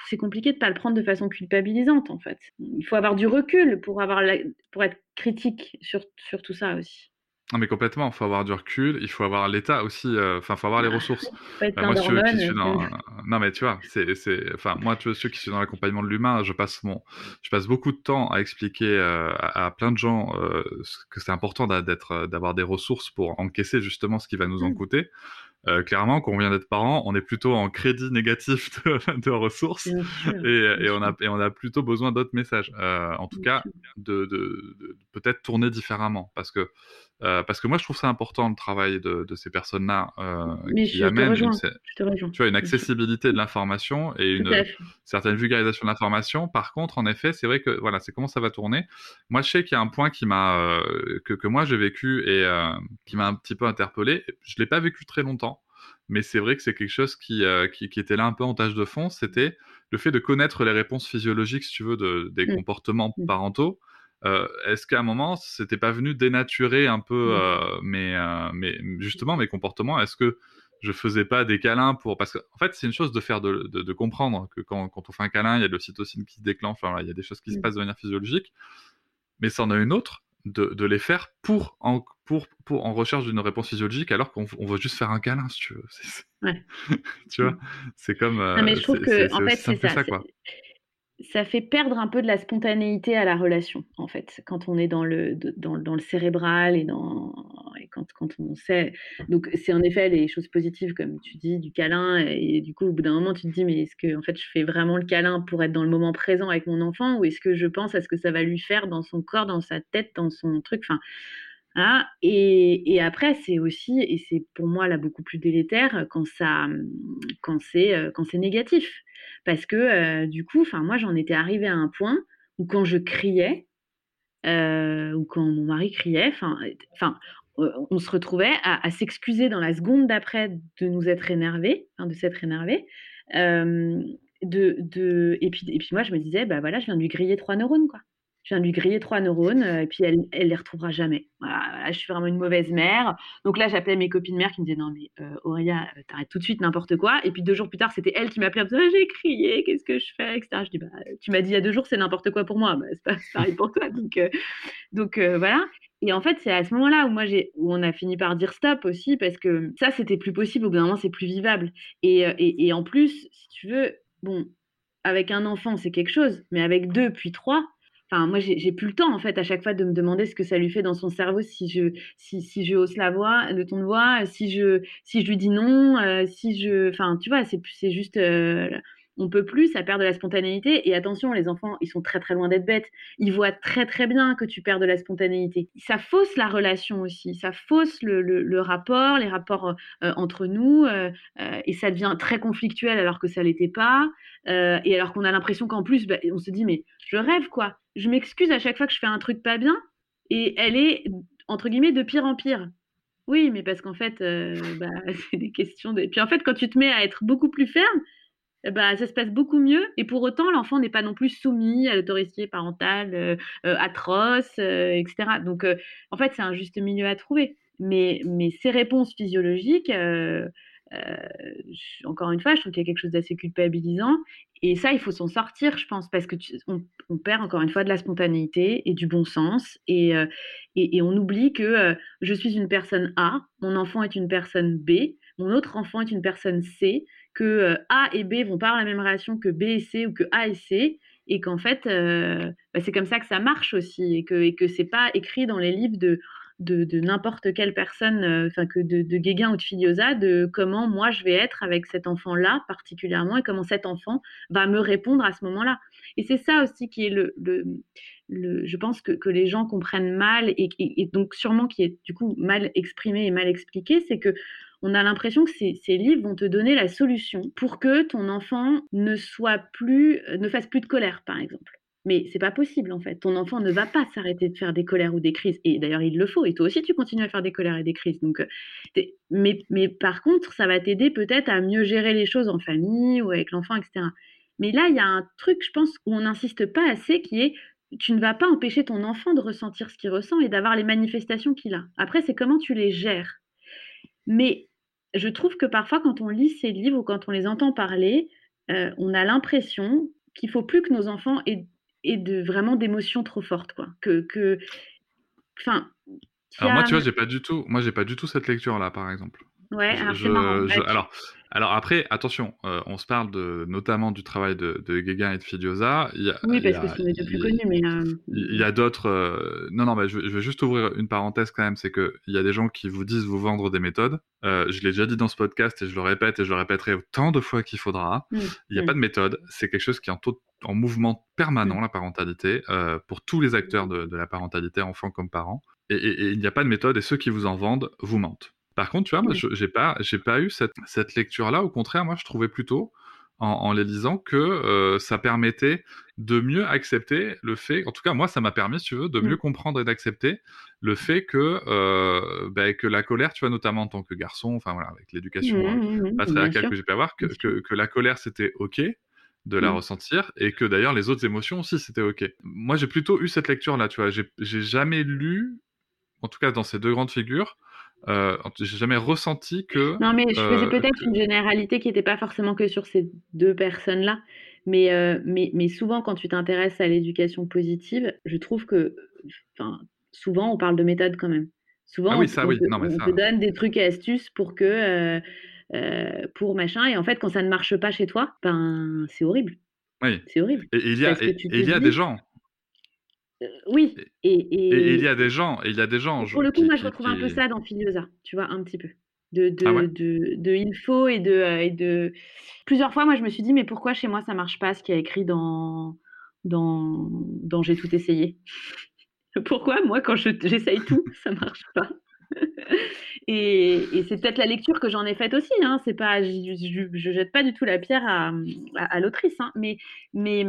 c'est compliqué de ne pas le prendre de façon culpabilisante, en fait. Il faut avoir du recul pour, avoir pour être critique sur, sur tout ça aussi. Non, mais complètement, il faut avoir du recul, il faut avoir l'état aussi, euh, enfin, il faut avoir les ressources. [laughs] Bah, moi, ceux qui suis dans... [laughs] Non, mais tu vois, c'est. Enfin, moi, tu vois, ceux qui sont dans l'accompagnement de l'humain, je passe, mon... je passe beaucoup de temps à expliquer euh, à, plein de gens euh, que c'est important d'être, d'avoir des ressources pour encaisser justement ce qui va nous en mmh. coûter. clairement, quand on vient d'être parent, on est plutôt en crédit négatif [laughs] de, ressources et, et, on a, et on a plutôt besoin d'autres messages. en tout cas, de, de, de peut-être tourner différemment parce que euh, parce que moi, je trouve ça important le travail de, ces personnes-là euh, qui amènent une, tu vois, une accessibilité de l'information et une certaine vulgarisation de l'information. Par contre, en effet, c'est vrai que voilà, c'est comment ça va tourner. Moi, je sais qu'il y a un point qui m'a euh, que, que, moi j'ai vécu et qui m'a un petit peu interpellé. Je l'ai pas vécu très longtemps, mais c'est vrai que c'est quelque chose qui, qui, qui, était là un peu en tâche de fond. C'était le fait de connaître les réponses physiologiques, si tu veux, de, des mmh. comportements mmh. parentaux. Euh, est-ce qu'à un moment, c'était pas venu dénaturer un peu euh, mes, euh, mes, justement mes comportements? Est-ce que je faisais pas des câlins pour parce qu'en en fait c'est une chose de faire de, de, comprendre que quand, quand, on fait un câlin il y a de l'ocytocine qui se déclenche il y a des choses qui se mmh. passent de manière physiologique mais c'en a une autre de, de, les faire pour en, pour, pour en recherche d'une réponse physiologique alors qu'on veut juste faire un câlin si tu veux [laughs] ouais. [laughs] tu vois? Mmh. c'est comme non, mais je trouve que en fait c'est ça, ça quoi ça fait perdre un peu de la spontanéité à la relation, en fait, quand on est dans le, cérébral et, et quand, on sait. Donc, c'est en effet les choses positives, comme tu dis, du câlin. Et, du coup, au bout d'un moment, tu te dis, mais est-ce que, en fait, je fais vraiment le câlin pour être dans le moment présent avec mon enfant ou est-ce que je pense à ce que ça va lui faire dans son corps, dans sa tête, dans son truc Enfin, et, et, après, c'est aussi, et c'est pour moi là beaucoup plus délétère quand quand c'est négatif, parce que euh, du coup, moi j'en étais arrivée à un point où quand je criais euh, ou quand mon mari criait, enfin, enfin, on se retrouvait à, s'excuser dans la seconde d'après de nous être énervés, de s'être énervé. de, de, et, puis, et puis moi, je me disais, bah voilà, je viens de lui griller trois neurones, quoi je viens de lui griller trois neurones euh, et puis elle, elle les retrouvera jamais. Je suis vraiment une mauvaise mère. Donc là, j'appelais mes copines mères qui me disaient non mais euh, euh, t'arrêtes tout de suite n'importe quoi. Et puis deux jours plus tard, c'était elle qui m'appelait en me disant j'ai crié, qu'est-ce que je fais, etc. Je dis bah tu m'as dit il y a deux jours c'est n'importe quoi pour moi, bah, c'est pas pareil pour toi. Donc donc voilà. Et en fait, c'est à ce moment-là où moi où on a fini par dire stop aussi parce que ça c'était plus possible. Au bout d'un moment, c'est plus vivable. Et, et, et en plus, si tu veux, bon, avec un enfant c'est quelque chose, mais avec deux puis trois Enfin, moi, j'ai plus le temps, en fait, à chaque fois de me demander ce que ça lui fait dans son cerveau si je, si, si je hausse la voix, le ton de voix, si je, si je lui dis non, euh, si je. Enfin, tu vois, c'est juste. Euh, on peut plus, ça perd de la spontanéité. Et attention, les enfants, ils sont très très loin d'être bêtes. Ils voient très très bien que tu perds de la spontanéité. Ça fausse la relation aussi, ça fausse le, le, rapport, les rapports euh, entre nous, euh, euh, et ça devient très conflictuel alors que ça l'était pas. et alors qu'on a l'impression qu'en plus, bah, on se dit mais je rêve quoi. Je m'excuse à chaque fois que je fais un truc pas bien, et elle est entre guillemets de pire en pire. Oui, mais parce qu'en fait, bah, [laughs] c'est des questions de. Puis en fait, quand tu te mets à être beaucoup plus ferme, bah, ça se passe beaucoup mieux. Et pour autant, l'enfant n'est pas non plus soumis à l'autorité parentale euh, euh, atroce, euh, etc. Donc, en fait, c'est un juste milieu à trouver. Mais, mais ces réponses physiologiques, encore une fois, je trouve qu'il y a quelque chose d'assez culpabilisant. Et ça, il faut s'en sortir, je pense, parce que on, perd encore une fois de la spontanéité et du bon sens. Et, et, et on oublie que je suis une personne A, mon enfant est une personne B, mon autre enfant est une personne C que euh, A et B vont pas avoir la même relation que B et C ou que A et C, et qu'en fait, euh, bah, c'est comme ça que ça marche aussi, et que, et que c'est pas écrit dans les livres de, n'importe quelle personne, euh, enfin que de, de Guéguin ou de Filiosa, de comment moi je vais être avec cet enfant-là particulièrement, et comment cet enfant va me répondre à ce moment-là. Et c'est ça aussi qui est le, le, je pense que, que, les gens comprennent mal, et donc sûrement qui est du coup mal exprimé et mal expliqué, c'est que on a l'impression que ces, livres vont te donner la solution pour que ton enfant ne soit plus, ne fasse plus de colère, par exemple. Mais c'est pas possible en fait. Ton enfant ne va pas s'arrêter de faire des colères ou des crises. Et d'ailleurs, il le faut. Et toi aussi, tu continues à faire des colères et des crises. Donc, euh, mais, mais par contre, ça va t'aider peut-être à mieux gérer les choses en famille ou avec l'enfant, etc. Mais là, il y a un truc, je pense, où on n'insiste pas assez, qui est tu ne vas pas empêcher ton enfant de ressentir ce qu'il ressent et d'avoir les manifestations qu'il a. Après, c'est comment tu les gères. Mais je trouve que parfois, quand on lit ces livres ou quand on les entend parler, euh, on a l'impression qu'il faut plus que nos enfants aient de vraiment d'émotions trop fortes quoi. Que que enfin alors moi tu vois j'ai pas du tout moi j'ai pas du tout cette lecture là par exemple. Ouais alors c'est marrant. alors alors après, attention, euh, on se parle de, notamment du travail de, de Guéguin et de Fidiosa. oui, parce que c'est les deux plus connus, mais... Euh, il y a d'autres... Euh, non, non, mais je, vais juste ouvrir une parenthèse quand même, c'est qu'il y a des gens qui vous disent vous vendre des méthodes. je l'ai déjà dit dans ce podcast et je le répète et je le répéterai autant de fois qu'il faudra. Mmh, il n'y a mmh. pas de méthode, c'est quelque chose qui est en, en mouvement permanent, mmh. la parentalité, pour tous les acteurs de, la parentalité, enfants comme parents. et il n'y a pas de méthode et ceux qui vous en vendent vous mentent. Par contre, tu vois, moi, j'ai pas, j'ai pas eu cette, cette lecture-là. Au contraire, moi, je trouvais plutôt, en, les lisant, que euh, ça permettait de mieux accepter le fait. En tout cas, moi, ça m'a permis, si tu veux, de mieux mmh. comprendre et d'accepter le fait que, euh, bah, que la colère, tu vois, notamment en tant que garçon, enfin voilà, avec l'éducation mmh, mmh, patriarcale que j'ai pu avoir, que, que, que, la colère, c'était ok de la ressentir et que d'ailleurs les autres émotions aussi c'était ok. Moi j'ai plutôt eu cette lecture là, tu vois, j'ai jamais lu, en tout cas dans ces deux grandes figures, euh, j'ai jamais ressenti que. Non, mais je faisais euh, peut-être une généralité qui n'était pas forcément que sur ces deux personnes-là. Mais, euh, mais, mais souvent, quand tu t'intéresses à l'éducation positive, je trouve que souvent, on parle de méthode quand même. Souvent, ah oui, ça, on, oui. Te, non, mais on te donne des trucs et astuces pour que. pour machin. Et en fait, quand ça ne marche pas chez toi, ben, c'est horrible. Oui. C'est horrible. Et, il y a, et, il y a des gens oui. Et, il y a des gens, et il y a des gens. Pour le coup, moi, je retrouve un peu ça dans Filiosa, tu vois, un petit peu. De, de, ah de, de, il faut et de, euh, et de. Plusieurs fois, moi, je me suis dit, mais pourquoi chez moi ça marche pas ce qui a écrit dans, dans, dans J'ai tout essayé? [laughs] Pourquoi moi, quand j'essaye tout, [laughs] ça marche pas? [laughs] Et, et c'est peut-être la lecture que j'en ai faite aussi. Hein. C'est pas, je, je, jette pas du tout la pierre à, à, l'autrice, hein. mais, mais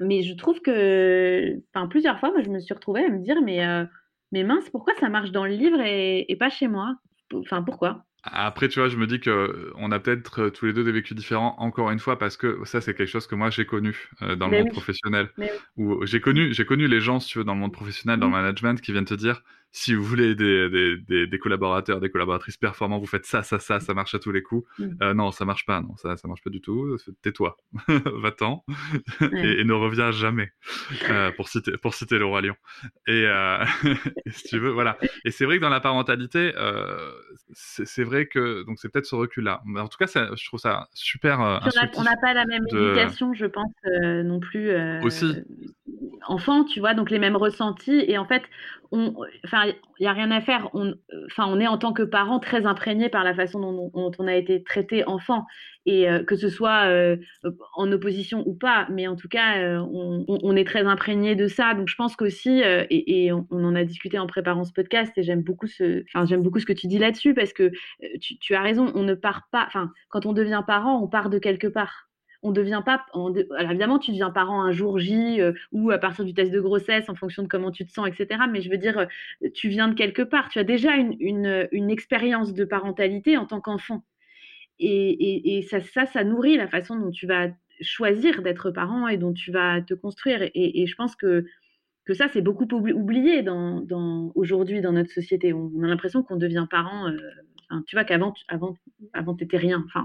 mais je trouve que, enfin, plusieurs fois, moi, je me suis retrouvée à me dire, mais, euh, mais mince, pourquoi ça marche dans le livre et, et pas chez moi? Enfin, pourquoi? Après, tu vois, je me dis que on a peut-être tous les deux des vécus différents, encore une fois, parce que ça, c'est quelque chose que moi j'ai connu euh, dans le monde professionnel. Où j'ai connu, j'ai connu les gens, si tu veux, dans le monde professionnel, dans le mmh. management, qui viennent te dire si vous voulez des, des, des, collaborateurs, des collaboratrices performants, vous faites ça, ça, ça, ça marche à tous les coups. Mm. Euh, non, ça marche pas, non, ça, ça marche pas du tout. Tais-toi, [laughs] va-t'en et, ne reviens jamais, euh, pour citer, pour citer le roi lion. Et, euh, [laughs] si tu veux, voilà. Et c'est vrai que dans la parentalité, c'est vrai que donc c'est peut-être ce recul-là. Mais en tout cas, ça, je trouve ça super. on n'a pas la même éducation, je pense, non plus. Aussi. Enfant, tu vois, donc les mêmes ressentis. Et en fait, enfin, il n'y a rien à faire. On, enfin, on est en tant que parent très imprégné par la façon dont, on a été traité enfant, et euh, que ce soit euh, en opposition ou pas, mais en tout cas, euh, on, est très imprégné de ça. Donc, je pense qu'aussi, et, on, en a discuté en préparant ce podcast, et j'aime beaucoup ce, enfin, j'aime beaucoup ce que tu dis là-dessus parce que tu, tu as raison. On ne part pas, enfin, quand on devient parent, on part de quelque part on devient pas. Alors évidemment, tu deviens parent un jour J euh, ou à partir du test de grossesse en fonction de comment tu te sens, etc. Mais je veux dire, euh, tu viens de quelque part. Tu as déjà une, expérience de parentalité en tant qu'enfant. Et, ça, ça, nourrit la façon dont tu vas choisir d'être parent et dont tu vas te construire. Et, je pense que, que ça, c'est beaucoup oublié dans, aujourd'hui dans notre société. On, a l'impression qu'on devient parent. Euh, tu vois qu'avant, avant, avant, tu n'étais rien. Enfin,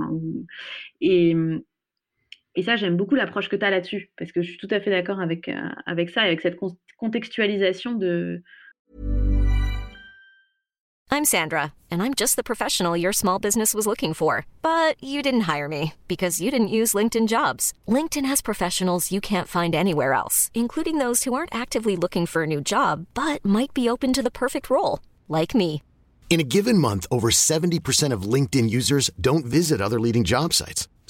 et, et ça, j'aime beaucoup l'approche que tu as là-dessus, parce que je suis tout à fait d'accord avec, euh, avec ça, avec cette contextualisation de... I'm Sandra, and I'm just the professional your small business was looking for. But you didn't hire me, because you didn't use LinkedIn Jobs. LinkedIn has professionals you can't find anywhere else, including those who aren't actively looking for a new job, but might be open to the perfect role, like me. In a given month, over 70% of LinkedIn users don't visit other leading job sites.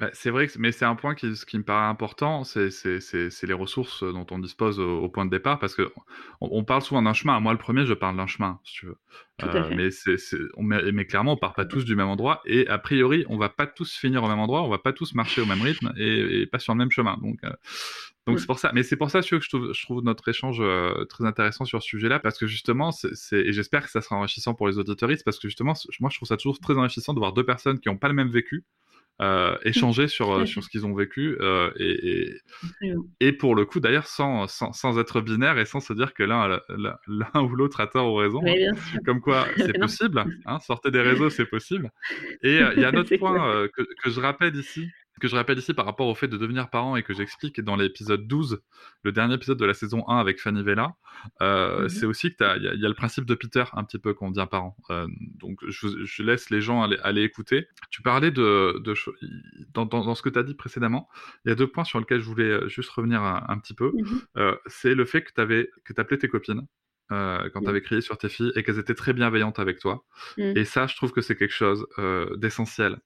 Bah, c'est vrai, que, mais c'est un point qui, qui me paraît important, c'est les ressources dont on dispose au, point de départ, parce que on, parle souvent d'un chemin. Moi, le premier, je parle d'un chemin, si tu veux. Euh, mais, c'est on, mais, clairement, on part pas tous du même endroit, et a priori, on va pas tous finir au même endroit, on va pas tous marcher au même rythme, et, pas sur le même chemin. Donc, euh, donc c'est pour ça. Mais c'est pour ça que je trouve, je trouve notre échange euh, très intéressant sur ce sujet-là, parce que justement, c'est et j'espère que ça sera enrichissant pour les auditoristes, parce que justement, moi, je trouve ça toujours très enrichissant de voir deux personnes qui n'ont pas le même vécu euh, échanger sur, euh, sur ce qu'ils ont vécu euh, et, et, pour le coup d'ailleurs sans, sans, sans, être binaire et sans se dire que l'un l'un ou l'autre a tort ou raison. Comme quoi [laughs] c'est possible, hein, sortez des réseaux, c'est possible. Et il y a un autre [laughs] point que, que, je rappelle ici, que je rappelle ici par rapport au fait de devenir parent et que j'explique dans l'épisode 12, le dernier épisode de la saison 1 avec Fanny Vella, euh, mhm. c'est aussi qu'il y, y, a le principe de Peter un petit peu quand on devient parent. Euh, donc je, je, laisse les gens aller, aller, écouter. Tu parlais de, de dans, dans, dans, ce que tu as dit précédemment, il y a deux points sur lesquels je voulais euh, juste revenir un, un petit peu. Mhm. Euh, c'est le fait que tu avais que appelé tes copines euh, quand tu avais crié sur tes filles et qu'elles étaient très bienveillantes avec toi. Mm. Et ça, je trouve que c'est quelque chose euh, d'essentiel.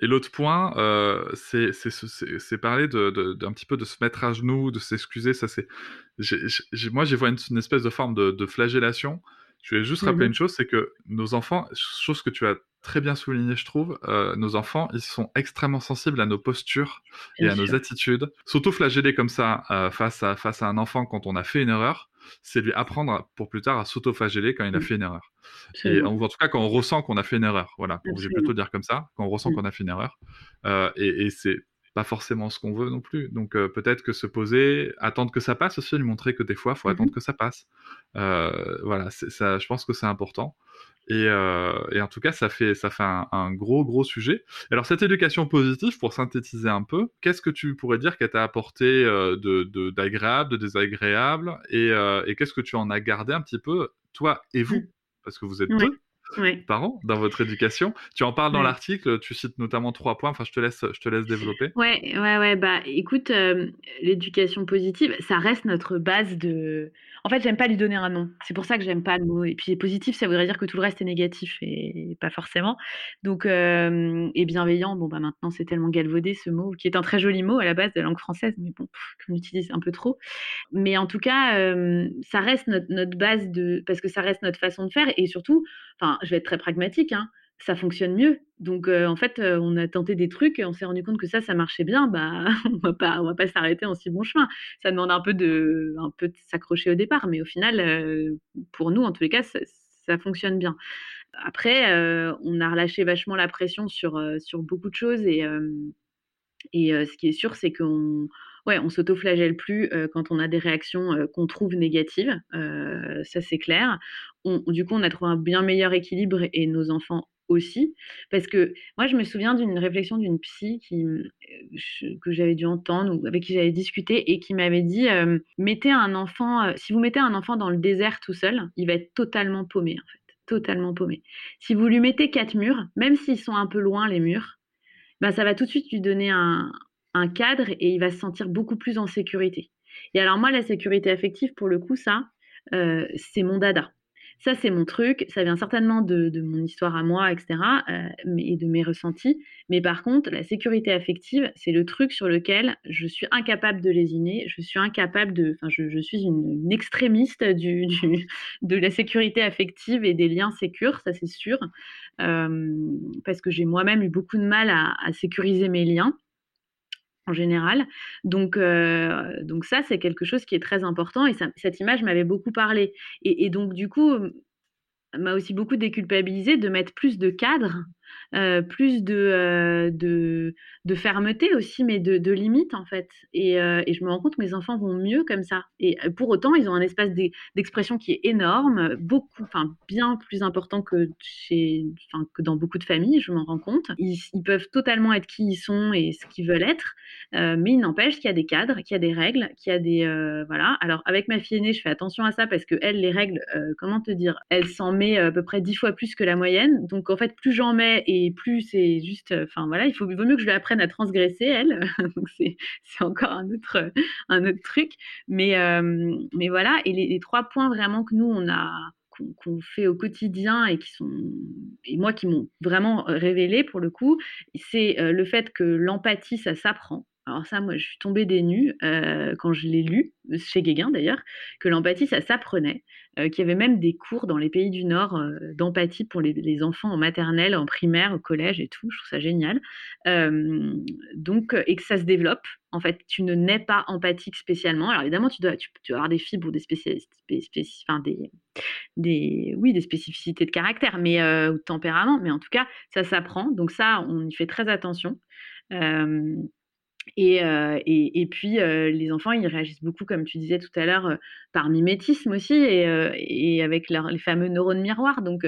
Et l'autre point, euh, c'est parler d'un de, de, petit peu de se mettre à genoux, de s'excuser. Ça, c'est, moi, j'y vois une, espèce de forme de, flagellation. Je vais juste rappeler mm-hmm. une chose, c'est que nos enfants, chose que tu as très bien souligné, je trouve, euh, nos enfants, ils sont extrêmement sensibles à nos postures et à nos attitudes. Surtout flagellés comme ça euh, face, à, face à un enfant quand on a fait une erreur c'est lui apprendre pour plus tard à s'autoflageller quand il a mmh. fait une erreur. Et, en, tout cas, quand on ressent qu'on a fait une erreur. Voilà, je vais plutôt dire comme ça, quand on ressent mmh. qu'on a fait une erreur. Euh, et, et c'est pas forcément ce qu'on veut non plus. Donc euh, peut-être que se poser, attendre que ça passe aussi, lui montrer que des fois, il faut mmh attendre que ça passe. Euh, voilà, ça, je pense que c'est important. Et, et, en tout cas, ça fait, ça fait un, gros, gros sujet. Alors, cette éducation positive, pour synthétiser un peu, qu'est-ce que tu pourrais dire qu'elle t'a apporté de, d'agréable, de, désagréable? Et, et qu'est-ce que tu en as gardé un petit peu, toi et vous? Mmh. Parce que vous êtes deux parents dans votre éducation. Tu en parles dans l'article, tu cites notamment trois points. Enfin, je te laisse, je te laisse développer. Ouais, ouais, ouais. Bah, écoute, l'éducation positive, ça reste notre base de, en fait, j'aime pas lui donner un nom. C'est pour ça que j'aime pas le mot. Et puis positif, ça voudrait dire que tout le reste est négatif et pas forcément. Donc, et bienveillant, bon bah maintenant c'est tellement galvaudé ce mot, qui est un très joli mot à la base de la langue française, mais bon, qu'on utilise un peu trop. Mais en tout cas, ça reste notre, notre, base de, parce que ça reste notre façon de faire et surtout, enfin, je vais être très pragmatique. Hein, ça fonctionne mieux. Donc en fait, on a tenté des trucs, et on s'est rendu compte que ça, ça marchait bien. Bah, [laughs] on va pas, on va pas s'arrêter en si bon chemin. Ça demande un peu de, un peu de s'accrocher au départ, mais au final, pour nous, en tous les cas, ça, fonctionne bien. Après, on a relâché vachement la pression sur sur beaucoup de choses et et ce qui est sûr, c'est qu'on ouais, on s'autoflagelle plus quand on a des réactions qu'on trouve négatives. ça, c'est clair. du coup, on a trouvé un bien meilleur équilibre et nos enfants aussi. Parce que moi, je me souviens d'une réflexion d'une psy que j'avais dû entendre ou avec qui j'avais discuté et qui m'avait dit mettez un enfant, si vous mettez un enfant dans le désert tout seul, il va être totalement paumé en fait. Totalement paumé. Si vous lui mettez quatre murs, même s'ils sont un peu loin les murs, ben, ça va tout de suite lui donner un, un cadre et il va se sentir beaucoup plus en sécurité. Et alors moi, la sécurité affective, pour le coup, ça, c'est mon dada. Ça, c'est mon truc. Ça vient certainement de, mon histoire à moi, etc. Euh, et de mes ressentis. Mais par contre, la sécurité affective, c'est le truc sur lequel je suis incapable de lésiner. Je suis incapable de. Enfin, je, suis une, extrémiste du, de la sécurité affective et des liens sécures, ça c'est sûr. Euh, parce que j'ai moi-même eu beaucoup de mal à sécuriser mes liens en général. Donc, euh, donc ça, c'est quelque chose qui est très important et cette image m'avait beaucoup parlé. Et, et, donc, du coup, m'a aussi beaucoup déculpabilisé de mettre plus de cadres euh, plus de, euh, de, de, fermeté aussi, mais de, de limites en fait. Et, euh, et, je me rends compte que mes enfants vont mieux comme ça. Et pour autant, ils ont un espace d'expression qui est énorme, beaucoup, bien plus important que, chez, que dans beaucoup de familles, je m'en rends compte. Ils, ils, peuvent totalement être qui ils sont et ce qu'ils veulent être, mais il n'empêche qu'il y a des cadres, qu'il y a des règles, qu'il y a des... voilà. Alors avec ma fille aînée, je fais attention à ça parce que elle, les règles, comment te dire, elle s'en met à peu près dix fois plus que la moyenne. Donc en fait, plus j'en mets et plus c'est juste, enfin voilà, il vaut mieux que je lui apprenne à transgresser elle. [laughs] Donc c'est encore un autre un autre truc, mais mais voilà. Et les, trois points vraiment que nous on a qu'on fait au quotidien et qui sont et moi qui m'ont vraiment révélé pour le coup, c'est le fait que l'empathie, ça s'apprend. Alors ça, moi, je suis tombée des nues quand je l'ai lu, chez Guéguin d'ailleurs, que l'empathie, ça s'apprenait, qu'il y avait même des cours dans les pays du Nord d'empathie pour les, enfants en maternelle, en primaire, au collège et tout. Je trouve ça génial. donc, et que ça se développe. En fait, tu ne nais pas empathique spécialement. Alors évidemment, tu dois, tu, avoir des fibres ou des spécialistes, enfin, des, des, oui, des spécificités de caractère, mais ou de tempérament. Mais en tout cas, ça s'apprend. Donc ça, on y fait très attention. Et, et, et, puis, les enfants, ils réagissent beaucoup, comme tu disais tout à l'heure, par mimétisme aussi, et, et avec les fameux neurones miroirs. Donc,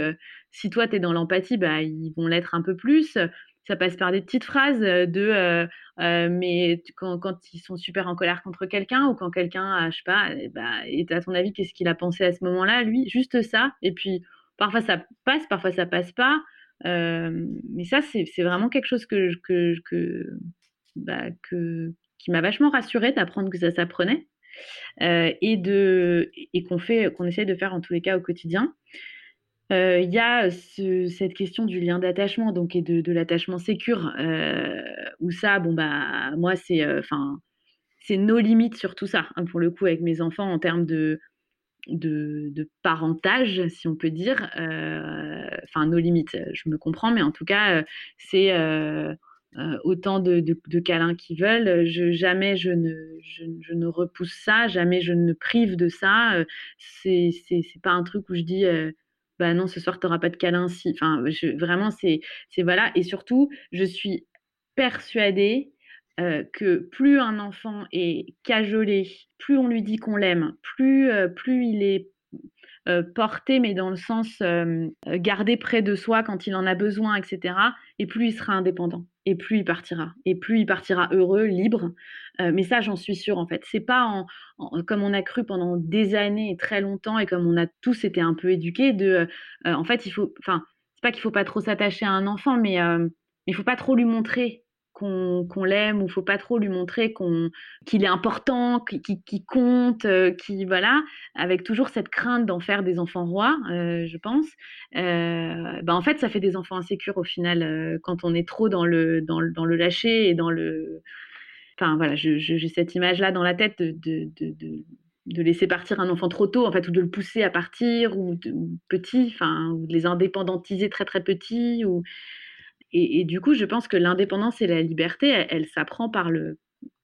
si toi, tu es dans l'empathie, bah, ils vont l'être un peu plus. Ça passe par des petites phrases de mais quand, quand, ils sont super en colère contre quelqu'un ou quand quelqu'un, je sais pas, et, bah, et à ton avis, qu'est-ce qu'il a pensé à ce moment-là, lui Juste ça. Et puis, parfois ça passe, parfois ça passe pas. mais ça, c'est vraiment quelque chose que, que bah, que, qui m'a vachement rassurée d'apprendre que ça s'apprenait euh, et, de, et qu'on fait, qu'on essaye de faire en tous les cas au quotidien. Euh, il y a cette question du lien d'attachement donc et de, de l'attachement sécure euh, où ça bon bah moi c'est enfin c'est nos limites sur tout ça hein, pour le coup avec mes enfants en termes de de, parentage, si on peut dire. Enfin, nos limites, je me comprends, mais en tout cas, c'est autant de, câlins qu'ils veulent. Je, jamais je ne, repousse ça, jamais je ne prive de ça. Euh, c'est, pas un truc où je dis euh, bah non, ce soir, tu n'auras pas de câlin. Enfin, vraiment, c'est, c'est voilà. Et surtout, je suis persuadée que plus un enfant est cajolé, plus on lui dit qu'on l'aime, plus, plus il est porté, mais dans le sens gardé près de soi quand il en a besoin, etc. Et plus il sera indépendant et plus il partira. Et plus il partira heureux, libre. Euh, mais ça, j'en suis sûre, en fait. C'est pas comme on a cru pendant des années et très longtemps, et comme on a tous été un peu éduqués, de. Euh, en fait, il faut. Enfin, c'est pas qu'il faut pas trop s'attacher à un enfant, mais euh, il faut pas trop lui montrer qu'on l'aime ou faut pas trop lui montrer qu'on qu'il est important, qu'il compte, qui voilà, avec toujours cette crainte d'en faire des enfants rois, je pense. ben en fait, ça fait des enfants insécures au final quand on est trop dans le dans le, dans le lâcher et dans le. Enfin voilà, j'ai cette image là dans la tête de, de, de, de laisser partir un enfant trop tôt, en fait, ou de le pousser à partir, ou, ou petit, enfin, ou de les indépendantiser très très petits, ou et, du coup, je pense que l'indépendance et la liberté, elle, s'apprend par,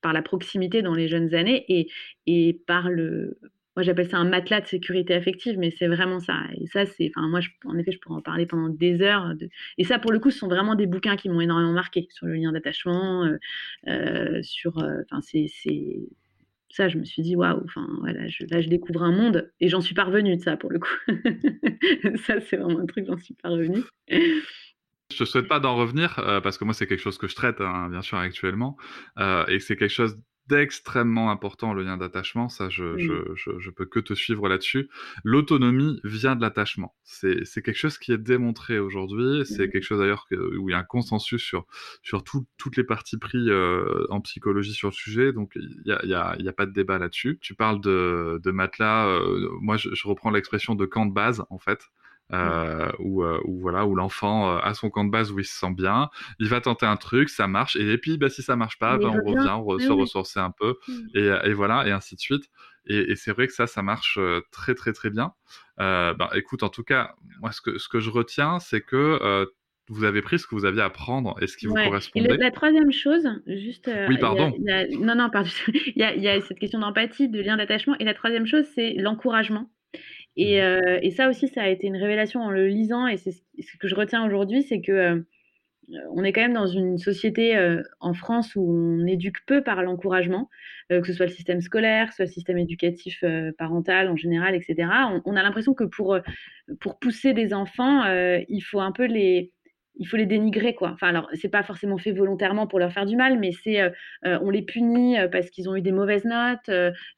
par la proximité dans les jeunes années et, et par le. Moi, j'appelle ça un matelas de sécurité affective, mais c'est vraiment ça. Et ça, c'est. Enfin, moi, en effet, je pourrais en parler pendant des heures. Et ça, pour le coup, ce sont vraiment des bouquins qui m'ont énormément marqué sur le lien d'attachement, euh, euh, sur. Euh, enfin, c'est ça, je me suis dit, waouh, enfin, voilà, là, je découvre un monde et j'en suis parvenue de ça, pour le coup. [laughs] ça, c'est vraiment un truc, j'en suis parvenue. Je ne souhaite pas d'en revenir euh, parce que moi c'est quelque chose que je traite hein, bien sûr actuellement euh, et c'est quelque chose d'extrêmement important le lien d'attachement, ça je, je, je, peux que te suivre là-dessus. L'autonomie vient de l'attachement. C'est, quelque chose qui est démontré aujourd'hui, c'est quelque chose d'ailleurs où il y a un consensus sur, sur toutes les parties prises euh, en psychologie sur le sujet, donc il n'y a, y a, y a, pas de débat là-dessus. Tu parles de, de matelas, moi je, reprends l'expression de camp de base en fait. Euh, où, euh, voilà où l'enfant euh, a son camp de base où il se sent bien, il va tenter un truc, ça marche et, puis bah, si ça marche pas, bah, on revient, on se ressourcer un peu mmh. et, et, voilà et ainsi de suite. Et, et c'est vrai que ça, ça marche euh, très très très bien. bah, écoute, en tout cas, moi ce que ce que je retiens, c'est que vous avez pris ce que vous aviez à prendre et ce qui vous correspondait. Et la troisième chose, juste. oui, pardon. non, non, pardon. [laughs] il, y a, il y a cette question d'empathie, de lien d'attachement. Et la troisième chose, c'est l'encouragement. Et, mmh. euh, et, ça aussi, ça a été une révélation en le lisant, et c'est ce que je retiens aujourd'hui, c'est que euh, on est quand même dans une société euh, en France où on éduque peu par l'encouragement, que ce soit le système scolaire, que ce soit le système éducatif parental en général, etc. On, on a l'impression que pour, pour pousser des enfants, il faut un peu les, il faut les dénigrer quoi. Enfin alors c'est pas forcément fait volontairement pour leur faire du mal, mais c'est euh, euh, on les punit euh, parce qu'ils ont eu des mauvaises notes.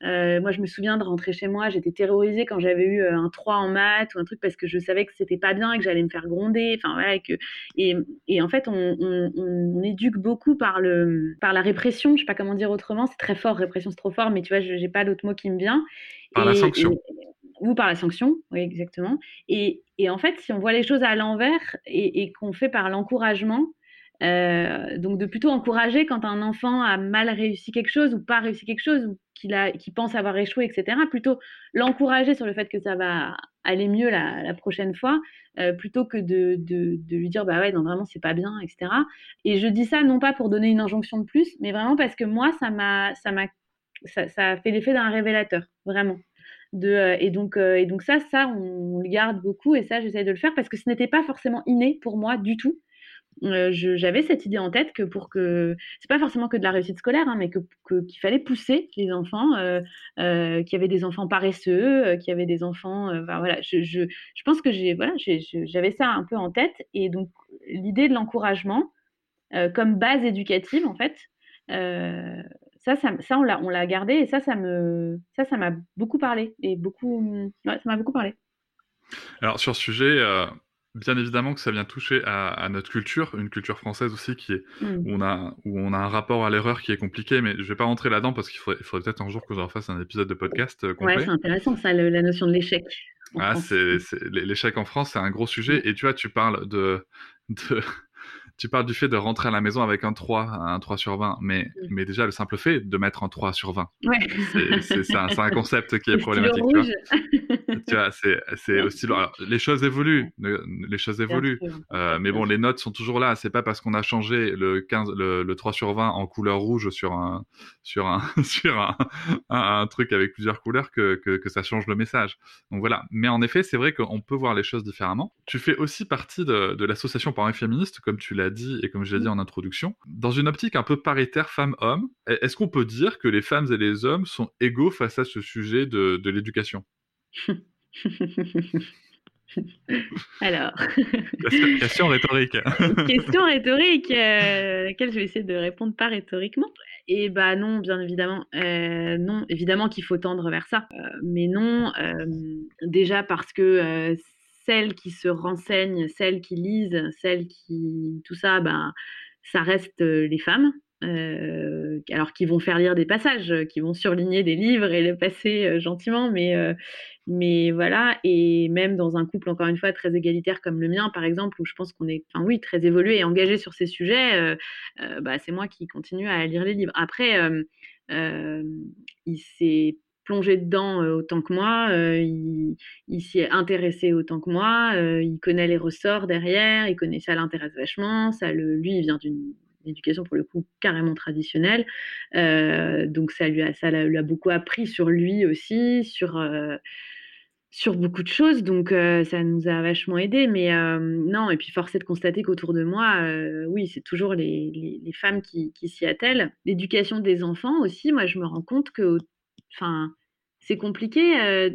moi je me souviens de rentrer chez moi, j'étais terrorisée quand j'avais eu un 3 en maths ou un truc parce que je savais que c'était pas bien et que j'allais me faire gronder. Enfin voilà que et, et en fait on, on, éduque beaucoup par le par la répression. Je sais pas comment dire autrement. C'est très fort répression c'est trop fort, mais tu vois j'ai pas d'autre mot qui me vient. Par la sanction ou par la sanction, oui, exactement. Et, et, en fait, si on voit les choses à l'envers et, qu'on fait par l'encouragement, euh, donc de plutôt encourager quand un enfant a mal réussi quelque chose ou pas réussi quelque chose ou qu'il qu pense avoir échoué, etc. Plutôt l'encourager sur le fait que ça va aller mieux la, prochaine fois, euh, plutôt que de, de, lui dire bah ouais non vraiment c'est pas bien, etc. Et je dis ça non pas pour donner une injonction de plus, mais vraiment parce que moi ça m'a ça m'a ça, ça, a fait l'effet d'un révélateur vraiment. Euh, et donc euh, et donc ça ça on, le garde beaucoup et ça j'essaie de le faire parce que ce n'était pas forcément inné pour moi du tout. Euh, j'avais cette idée en tête que pour que c'est pas forcément que de la réussite scolaire, hein, mais que qu'il fallait pousser les enfants, qu'il y avait des enfants paresseux, qu'il y avait des enfants, voilà, je, je, pense que j'ai voilà, j'avais ça un peu en tête et donc l'idée de l'encouragement comme base éducative en fait, ça, ça, ça, on l'a on l'a gardé et ça ça me ça ça m'a beaucoup parlé et beaucoup ouais, ça m'a beaucoup parlé. Alors sur ce sujet bien évidemment que ça vient toucher à, à, notre culture, une culture française aussi qui est mm. où on a où on a un rapport à l'erreur qui est compliqué, mais je vais pas rentrer là-dedans parce qu'il faudrait, faudrait peut-être un jour que j'en fasse un épisode de podcast euh, complet. Ouais, c'est intéressant ça, le, la notion de l'échec. Ah, c'est l'échec en France, c'est un gros sujet. Mm. Et tu vois, tu parles de, de tu parles du fait de rentrer à la maison avec un 3, un 3 sur 20, mais, mmh. mais déjà le simple fait de mettre un 3 sur 20, ouais. c'est un, un, concept qui [laughs] est problématique. Tu vois, tu vois c'est aussi. Alors, les choses évoluent, les choses évoluent, euh, mais bon, les notes sont toujours là. C'est pas parce qu'on a changé le, 15, le, le, 3 sur 20 en couleur rouge sur un, sur un, [laughs] sur un, un, un truc avec plusieurs couleurs que, que, que, ça change le message. Donc voilà. Mais en effet, c'est vrai qu'on peut voir les choses différemment. Tu fais aussi partie de, de l'association Parents féministes, comme tu l'as dit et comme je l'ai dit en introduction, dans une optique un peu paritaire femmes-hommes, est-ce qu'on peut dire que les femmes et les hommes sont égaux face à ce sujet de, de l'éducation? [laughs] Alors. Question rhétorique. [laughs] Question rhétorique, euh, à laquelle je vais essayer de répondre pas rhétoriquement. Et bah non, bien évidemment, euh, non, évidemment qu'il faut tendre vers ça, euh, mais non, euh, déjà parce que celles qui se renseignent, celles qui lisent, celles qui... Tout ça, ben, ça reste les femmes. Euh, alors qui vont faire lire des passages, qui vont surligner des livres et les passer euh, gentiment, mais, euh, mais voilà, et même dans un couple, encore une fois, très égalitaire comme le mien, par exemple, où je pense qu'on est, enfin oui, très évolué et engagé sur ces sujets, bah, c'est moi qui continue à lire les livres. Après, il s'est plongé dedans euh, autant que moi, euh, il, s'y est intéressé autant que moi, euh, il connaît les ressorts derrière, il connaît ça l'intéresse vachement, ça lui il vient d'une éducation pour le coup carrément traditionnelle, donc ça lui a, beaucoup appris sur lui aussi, sur beaucoup de choses, donc ça nous a vachement aidé. Mais non, et puis force est de constater qu'autour de moi, oui, c'est toujours les, femmes qui s'y attellent. L'éducation des enfants aussi, moi je me rends compte que enfin, c'est compliqué euh,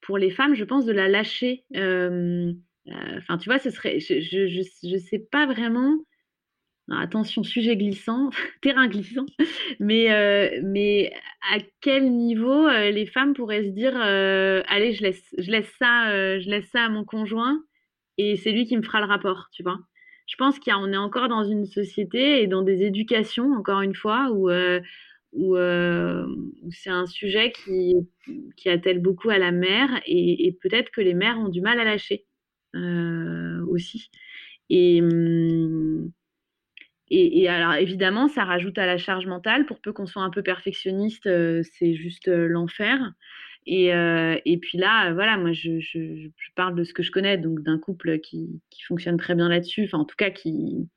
pour les femmes, je pense, de la lâcher. Euh, euh, enfin, tu vois, ce serait, je, je, je, je sais pas vraiment. Attention, sujet glissant, [laughs] terrain glissant, mais, mais à quel niveau les femmes pourraient se dire allez, je laisse, je, laisse ça, je laisse ça à mon conjoint et c'est lui qui me fera le rapport, tu vois? Je pense qu'on est encore dans une société et dans des éducations, encore une fois, où où, euh, où c'est un sujet qui, qui attelle beaucoup à la mère et, peut-être que les mères ont du mal à lâcher euh, aussi. Et, et, et, alors évidemment, ça rajoute à la charge mentale. Pour peu qu'on soit un peu perfectionniste, euh, c'est juste l'enfer. Et, et, puis là, voilà, moi je, je, je, parle de ce que je connais, donc d'un couple qui, qui, fonctionne très bien là-dessus, enfin en tout cas qui,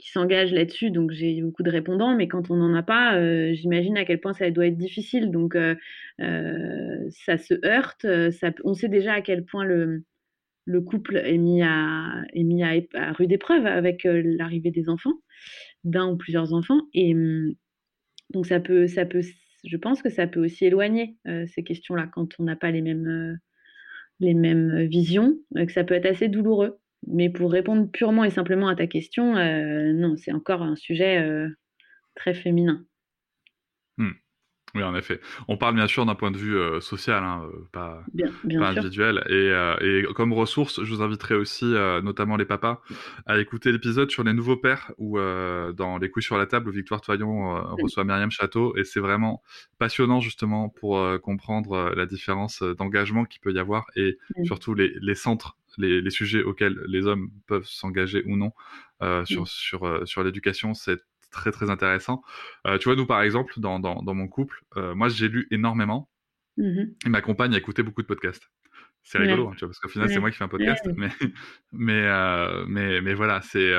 qui s'engagent là-dessus, donc j'ai beaucoup de répondants, mais quand on n'en a pas, euh, j'imagine à quel point ça doit être difficile. Donc euh, euh, ça se heurte, on sait déjà à quel point le, le couple est mis à, est mis à, rude épreuve avec l'arrivée des enfants, d'un ou plusieurs enfants, et hum, donc ça peut, ça peut, je pense que ça peut aussi éloigner ces questions-là quand on n'a pas les mêmes, les mêmes visions, que ça peut être assez douloureux. Mais pour répondre purement et simplement à ta question, euh, non, c'est encore un sujet euh, très féminin. Hmm. Oui, en effet. On parle bien sûr d'un point de vue euh, social, hein, pas, Bien, bien pas sûr. individuel. Et, euh, et comme ressource, je vous inviterai aussi, euh, notamment les papas, à écouter l'épisode sur les nouveaux pères, ou dans Les couilles sur la table, où Victoire Toyon reçoit Myriam Château. Et c'est vraiment passionnant, justement, pour comprendre la différence d'engagement qu'il peut y avoir et surtout les, les centres, les, les sujets auxquels les hommes peuvent s'engager ou non euh, sur, sur, euh, sur l'éducation. C'est très, très intéressant. Euh, tu vois, nous, par exemple, dans, dans, dans mon couple, euh, moi, j'ai lu énormément Mhm. et ma compagne a écouté beaucoup de podcasts. C'est Ouais. rigolo, hein, tu vois, parce qu'au final, c'est moi qui fais un podcast, Ouais. mais, [laughs] mais, euh, mais, mais voilà, c'est,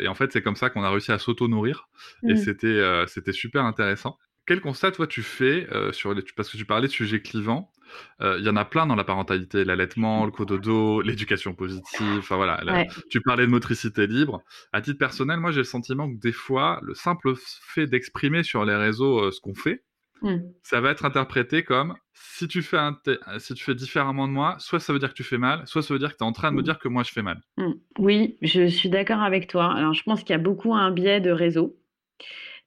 et en fait, c'est comme ça qu'on a réussi à s'auto-nourrir, et Mm. c'était, c'était super intéressant. Quel constat, toi, tu fais sur les, parce que tu parlais de sujets clivants, euh, il y en a plein dans la parentalité, l'allaitement, le cododo, l'éducation positive, enfin voilà, la- Ouais. tu parlais de motricité libre. À titre personnel, moi, j'ai le sentiment que des fois, le simple fait d'exprimer sur les réseaux euh, ce qu'on fait, Mm. ça va être interprété comme si tu fais un t- si tu fais différemment de moi, soit ça veut dire que tu fais mal, soit ça veut dire que tu es en train de me Mm. dire que moi je fais mal. Mm. Oui, je suis d'accord avec toi. Alors, je pense qu'il y a beaucoup un biais de réseau.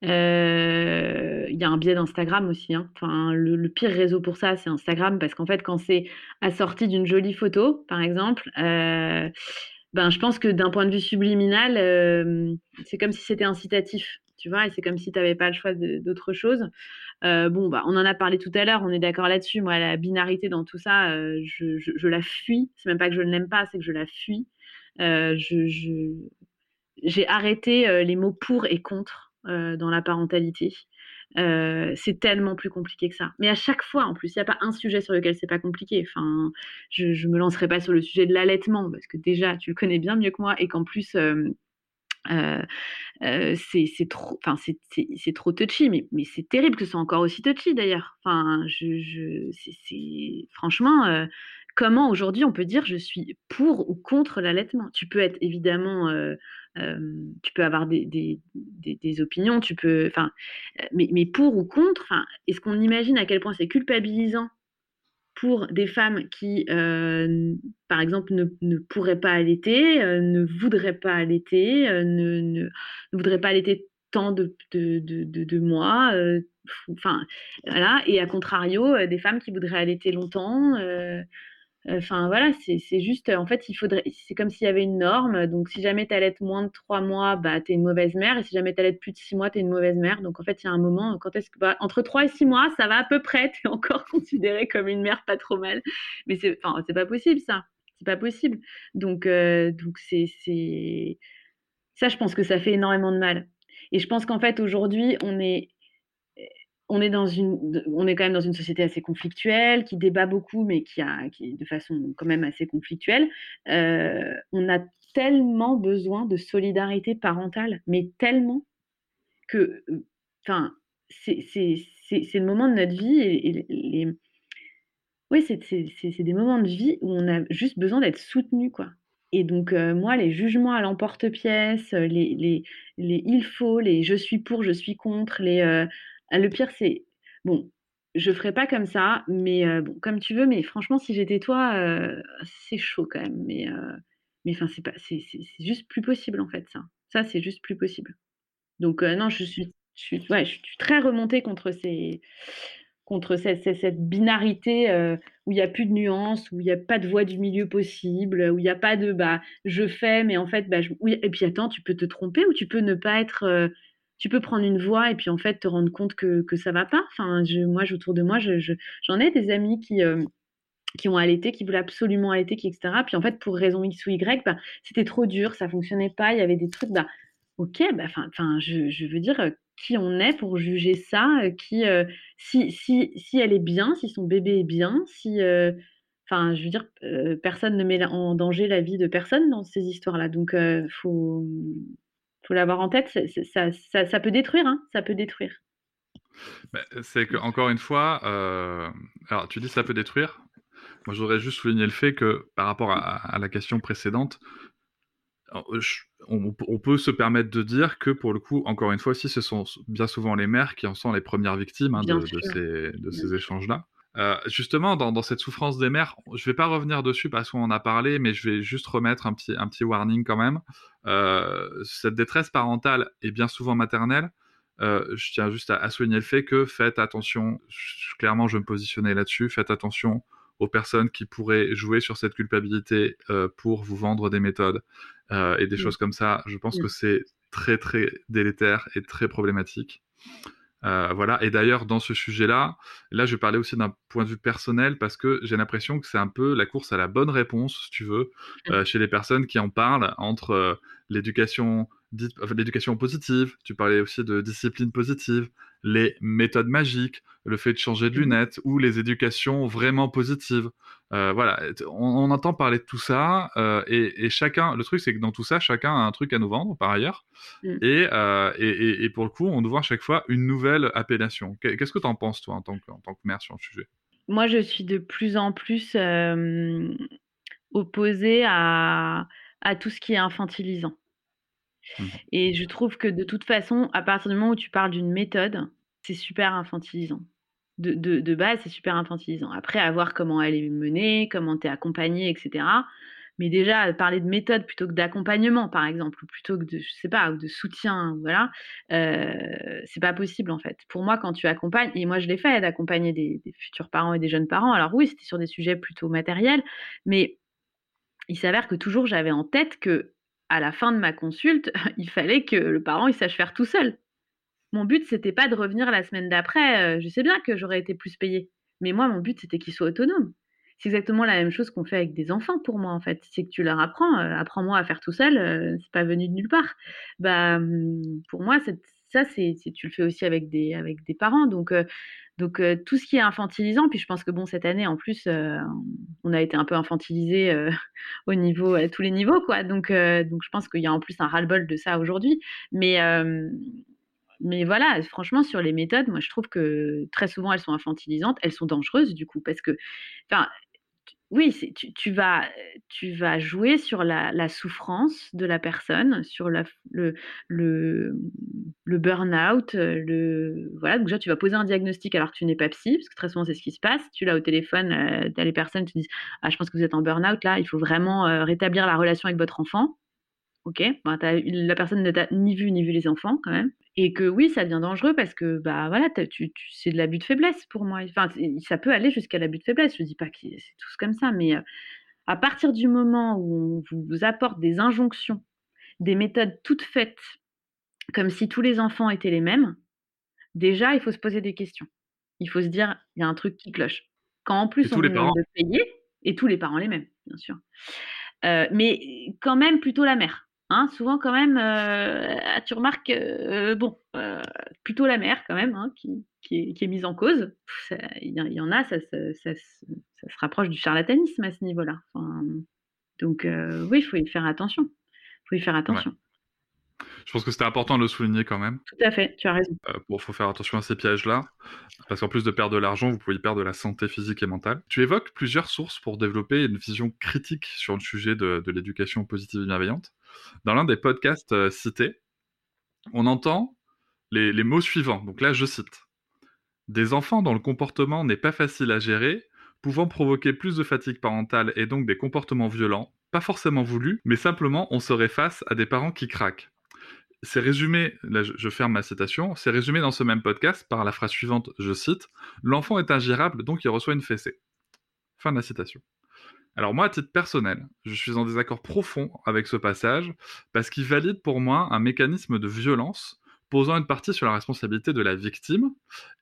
Euh, il y a un biais d'Instagram aussi, hein. Enfin, le, pire réseau pour ça, c'est Instagram, parce qu'en fait, quand c'est assorti d'une jolie photo, par exemple, euh, ben, je pense que d'un point de vue subliminal, euh, c'est comme si c'était incitatif, tu vois, et c'est comme si tu n'avais pas le choix d'autre chose. Bon, bah, on en a parlé tout à l'heure, on est d'accord là-dessus. Moi, la binarité dans tout ça, je, je- la fuis. C'est même pas que je ne l'aime pas, c'est que je la fuis. Je, j'ai arrêté les mots pour et contre euh, dans la parentalité. Euh, c'est tellement plus compliqué que ça. Mais à chaque fois, en plus, il n'y a pas un sujet sur lequel c'est pas compliqué. Enfin, je ne me lancerai pas sur le sujet de l'allaitement parce que déjà, tu le connais bien mieux que moi et qu'en plus, euh, c'est trop, enfin c'est trop touchy, mais, c'est terrible que ce soit encore aussi touchy d'ailleurs. Enfin, je, c'est- franchement, comment aujourd'hui on peut dire je suis pour ou contre l'allaitement? Tu peux être évidemment, euh, euh, tu peux avoir des, des, opinions, tu peux, enfin, euh, mais, mais pour ou contre, est-ce qu'on imagine à quel point c'est culpabilisant pour des femmes qui, par exemple, ne, ne pourraient pas allaiter, ne voudraient pas allaiter, ne, ne, voudraient pas allaiter tant de, de, de, mois, enfin, voilà, et à contrario, des femmes qui voudraient allaiter longtemps. Enfin voilà, c'est juste, en fait, il faudrait, c'est comme s'il y avait une norme. Donc, si jamais tu allaites moins de trois mois, bah, tu es une mauvaise mère. Et si jamais tu allaites plus de six mois, tu es une mauvaise mère. Donc, en fait, il y a un moment, quand est-ce que, bah, entre trois et six mois, ça va à peu près. [laughs] Tu es encore considérée comme une mère pas trop mal. Mais c'est, pas possible, ça. C'est pas possible. Donc, euh, donc c'est, ça, je pense que ça fait énormément de mal. Et je pense qu'en fait, aujourd'hui, on est, on est dans une, on est quand même dans une société assez conflictuelle, qui débat beaucoup, mais qui a, qui de façon quand même assez conflictuelle. Euh, on a tellement besoin de solidarité parentale, mais tellement que, enfin, c'est, le moment de notre vie et, les, oui, c'est, des moments de vie où on a juste besoin d'être soutenu, quoi. Et donc, euh, moi, les jugements à l'emporte-pièce, les, les, les il faut, les je suis pour, je suis contre, les, euh, le pire, c'est, bon, je ferai pas comme ça, mais euh, bon, comme tu veux, mais franchement, si j'étais toi, euh, c'est chaud quand même. Mais, euh, mais enfin, c'est pas, c'est, c'est, c'est juste plus possible, en fait, ça. Ça, c'est juste plus possible. Donc, non, je suis, je suis, ouais, je suis très remontée contre ces, contre cette, cette, cette binarité euh, où il n'y a plus de nuances, où il n'y a pas de voie du milieu possible, où il n'y a pas de bah je fais, mais en fait, bah, je... et puis attends, tu peux te tromper ou tu peux ne pas être. euh, tu peux prendre une voie et puis en fait te rendre compte que, que ça va pas. Enfin, je, moi, autour de moi, je, je, j'en ai des amis qui, euh, qui ont allaité, qui voulaient absolument allaiter, qui, etc. Puis en fait, pour raison X ou Y, bah, c'était trop dur, ça fonctionnait pas, il y avait des trucs, bah, ok, bah, je, veux dire, qui on est pour juger ça, euh, qui, euh, si, si, si elle est bien, si son bébé est bien, si, enfin, je veux dire, personne ne met en danger la vie de personne dans ces histoires-là. Donc, faut, faut l'avoir en tête. Ça, ça, ça, peut détruire, hein, ça peut détruire. C'est que encore une fois, euh, alors tu dis ça peut détruire. Moi, j'aurais juste souligné le fait que par rapport à, à la question précédente, on, on, peut se permettre de dire que pour le coup, encore une fois aussi, ce sont bien souvent les mères qui en sont les premières victimes hein, de, de, ces, de ces échanges-là. Euh, justement, dans, dans, cette souffrance des mères, je ne vais pas revenir dessus parce qu'on en a parlé, mais je vais juste remettre un petit, un petit warning quand même. Euh, cette détresse parentale est bien souvent maternelle, euh, je tiens juste à, souligner le fait que faites attention, clairement je vais me positionner là-dessus, faites attention aux personnes qui pourraient jouer sur cette culpabilité pour vous vendre des méthodes et des choses comme ça. Je pense que c'est très très délétère et très problématique. Voilà. Et d'ailleurs, dans ce sujet-là, là, je vais parler aussi d'un point de vue personnel parce que j'ai l'impression que c'est un peu la course à la bonne réponse, si tu veux, mmh. chez les personnes qui en parlent entre l'éducation l'éducation positive, tu parlais aussi de discipline positive, les méthodes magiques, le fait de changer de mmh lunettes ou les éducations vraiment positives. Euh, voilà, on, entend parler de tout ça euh, et, chacun, le truc c'est que dans tout ça, chacun a un truc à nous vendre par ailleurs mmh. euh, et, et, pour le coup, on nous voit à chaque fois une nouvelle appellation. Qu'est-ce que tu en penses toi en tant, que, en tant que mère sur le sujet? Moi, je suis de plus en plus opposée à, à tout ce qui est infantilisant. Mmh. Et je trouve que de toute façon, à partir du moment où tu parles d'une méthode, c'est super infantilisant. De, de, base, c'est super infantilisant. Après, à voir comment elle est menée, comment tu es accompagné, etc. Mais déjà, parler de méthode plutôt que d'accompagnement, par exemple, ou plutôt que de, je sais pas, de soutien, voilà, euh, c'est pas possible en fait. Pour moi, quand tu accompagnes, et moi je l'ai fait d'accompagner des, des, futurs parents et des jeunes parents, alors oui, c'était sur des sujets plutôt matériels, mais il s'avère que toujours j'avais en tête que à la fin de ma consulte, [laughs] il fallait que le parent il sache faire tout seul. Mon but c'était pas de revenir la semaine d'après. Euh, je sais bien que j'aurais été plus payée, mais moi mon but c'était qu'il soit autonome. C'est exactement la même chose qu'on fait avec des enfants pour moi en fait. C'est que tu leur apprends, euh, apprends-moi à faire tout seul, euh, c'est pas venu de nulle part. Bah hum, pour moi ça c'est tu le fais aussi avec des avec des parents donc donc tout ce qui est infantilisant, puis je pense que bon cette année en plus on a été un peu infantilisé [laughs] au niveau à tous les niveaux quoi. Donc donc je pense qu'il y a en plus un ras-le-bol de ça aujourd'hui. Mais mais voilà, franchement sur les méthodes, moi je trouve que très souvent elles sont infantilisantes, elles sont dangereuses du coup parce que enfin oui, tu, vas, tu vas jouer sur la, souffrance de la personne, sur le, burn-out. Le, voilà, déjà, tu vas poser un diagnostic alors que tu n'es pas psy, parce que très souvent, c'est ce qui se passe. Tu l'as au téléphone, euh, tu as les personnes qui disent Ah, je pense que vous êtes en burn-out, là, il faut vraiment euh, rétablir la relation avec votre enfant. Ok, la personne ne t'a ni vu ni vu les enfants quand même. Et que oui, ça devient dangereux parce que bah voilà, tu, c'est de l'abus de faiblesse pour moi. Enfin, ça peut aller jusqu'à l'abus de faiblesse. Je dis pas que c'est tous comme ça, mais à partir du moment où on vous apporte des injonctions, des méthodes toutes faites, comme si tous les enfants étaient les mêmes, déjà il faut se poser des questions. Il faut se dire, il y a un truc qui cloche. Quand en plus on nous demande de payer, et tous les parents les mêmes, bien sûr. mais quand même plutôt la mère. Hein, souvent quand même, euh, tu remarques, euh, bon, euh, plutôt la mère quand même, hein, qui, est, mise en cause. Il y, en a, ça, se rapproche du charlatanisme à ce niveau-là. donc oui, il faut y faire attention. Il faut y faire attention. Je pense que c'était important de le souligner quand même. Tout à fait, tu as raison. Il faut faire attention à ces pièges-là, parce qu'en plus de perdre de l'argent, vous pouvez perdre de la santé physique et mentale. Tu évoques plusieurs sources pour développer une vision critique sur le sujet de l'éducation positive et bienveillante. Dans l'un des podcasts euh, cités, on entend les, mots suivants. Donc là, je cite. Des enfants dont le comportement n'est pas facile à gérer, pouvant provoquer plus de fatigue parentale et donc des comportements violents, pas forcément voulus, mais simplement on serait face à des parents qui craquent. C'est résumé, je ferme ma citation, c'est résumé dans ce même podcast par la phrase suivante, je cite, L'enfant est ingérable donc il reçoit une fessée. Fin de la citation. Alors moi, à titre personnel, je suis en désaccord profond avec ce passage parce qu'il valide pour moi un mécanisme de violence posant une partie sur la responsabilité de la victime.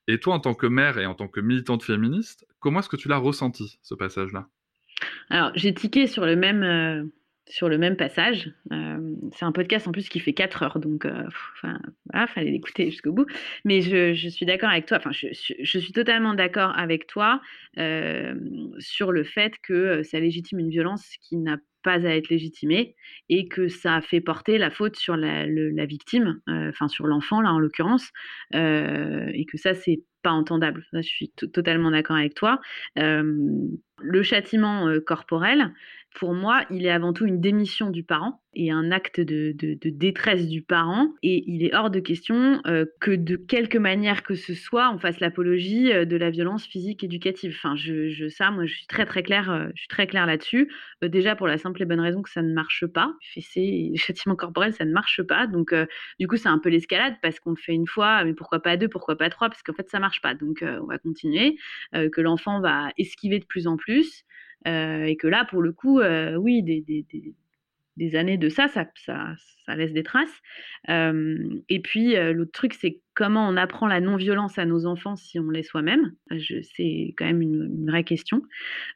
Et toi, en tant que mère et en tant que militante féministe, comment est-ce que tu l'as ressenti, ce passage-là? Alors, j'ai tiqué sur le même, euh, sur le même passage. Euh, c'est un podcast en plus qui fait 4 heures, donc euh, fallait l'écouter jusqu'au bout. Mais je, suis d'accord avec toi, enfin je, suis totalement d'accord avec toi euh, sur le fait que ça légitime une violence qui n'a pas à être légitimée et que ça fait porter la faute sur la, la victime, enfin sur l'enfant là en l'occurrence, et que ça c'est pas entendable. je suis totalement d'accord avec toi. le châtiment corporel, pour moi, il est avant tout une démission du parent et un acte de, détresse du parent. Et il est hors de question que de quelque manière que ce soit, on fasse l'apologie de la violence physique éducative. Enfin, je, ça, moi, je suis très très claire, je suis très claire là-dessus. déjà pour la simple et bonne raison que ça ne marche pas. Fessé châtiment corporel, ça ne marche pas. Donc, du coup, c'est un peu l'escalade parce qu'on le fait une fois, mais pourquoi pas deux, pourquoi pas trois, parce qu'en fait, ça marche pas. Donc, on va continuer. que l'enfant va esquiver de plus en plus. Et que là, pour le coup, oui, des, des, des, années de ça, ça, ça, laisse des traces. Et puis, l'autre truc, c'est comment on apprend la non-violence à nos enfants si on l'est soi-même. C'est quand même une, vraie question.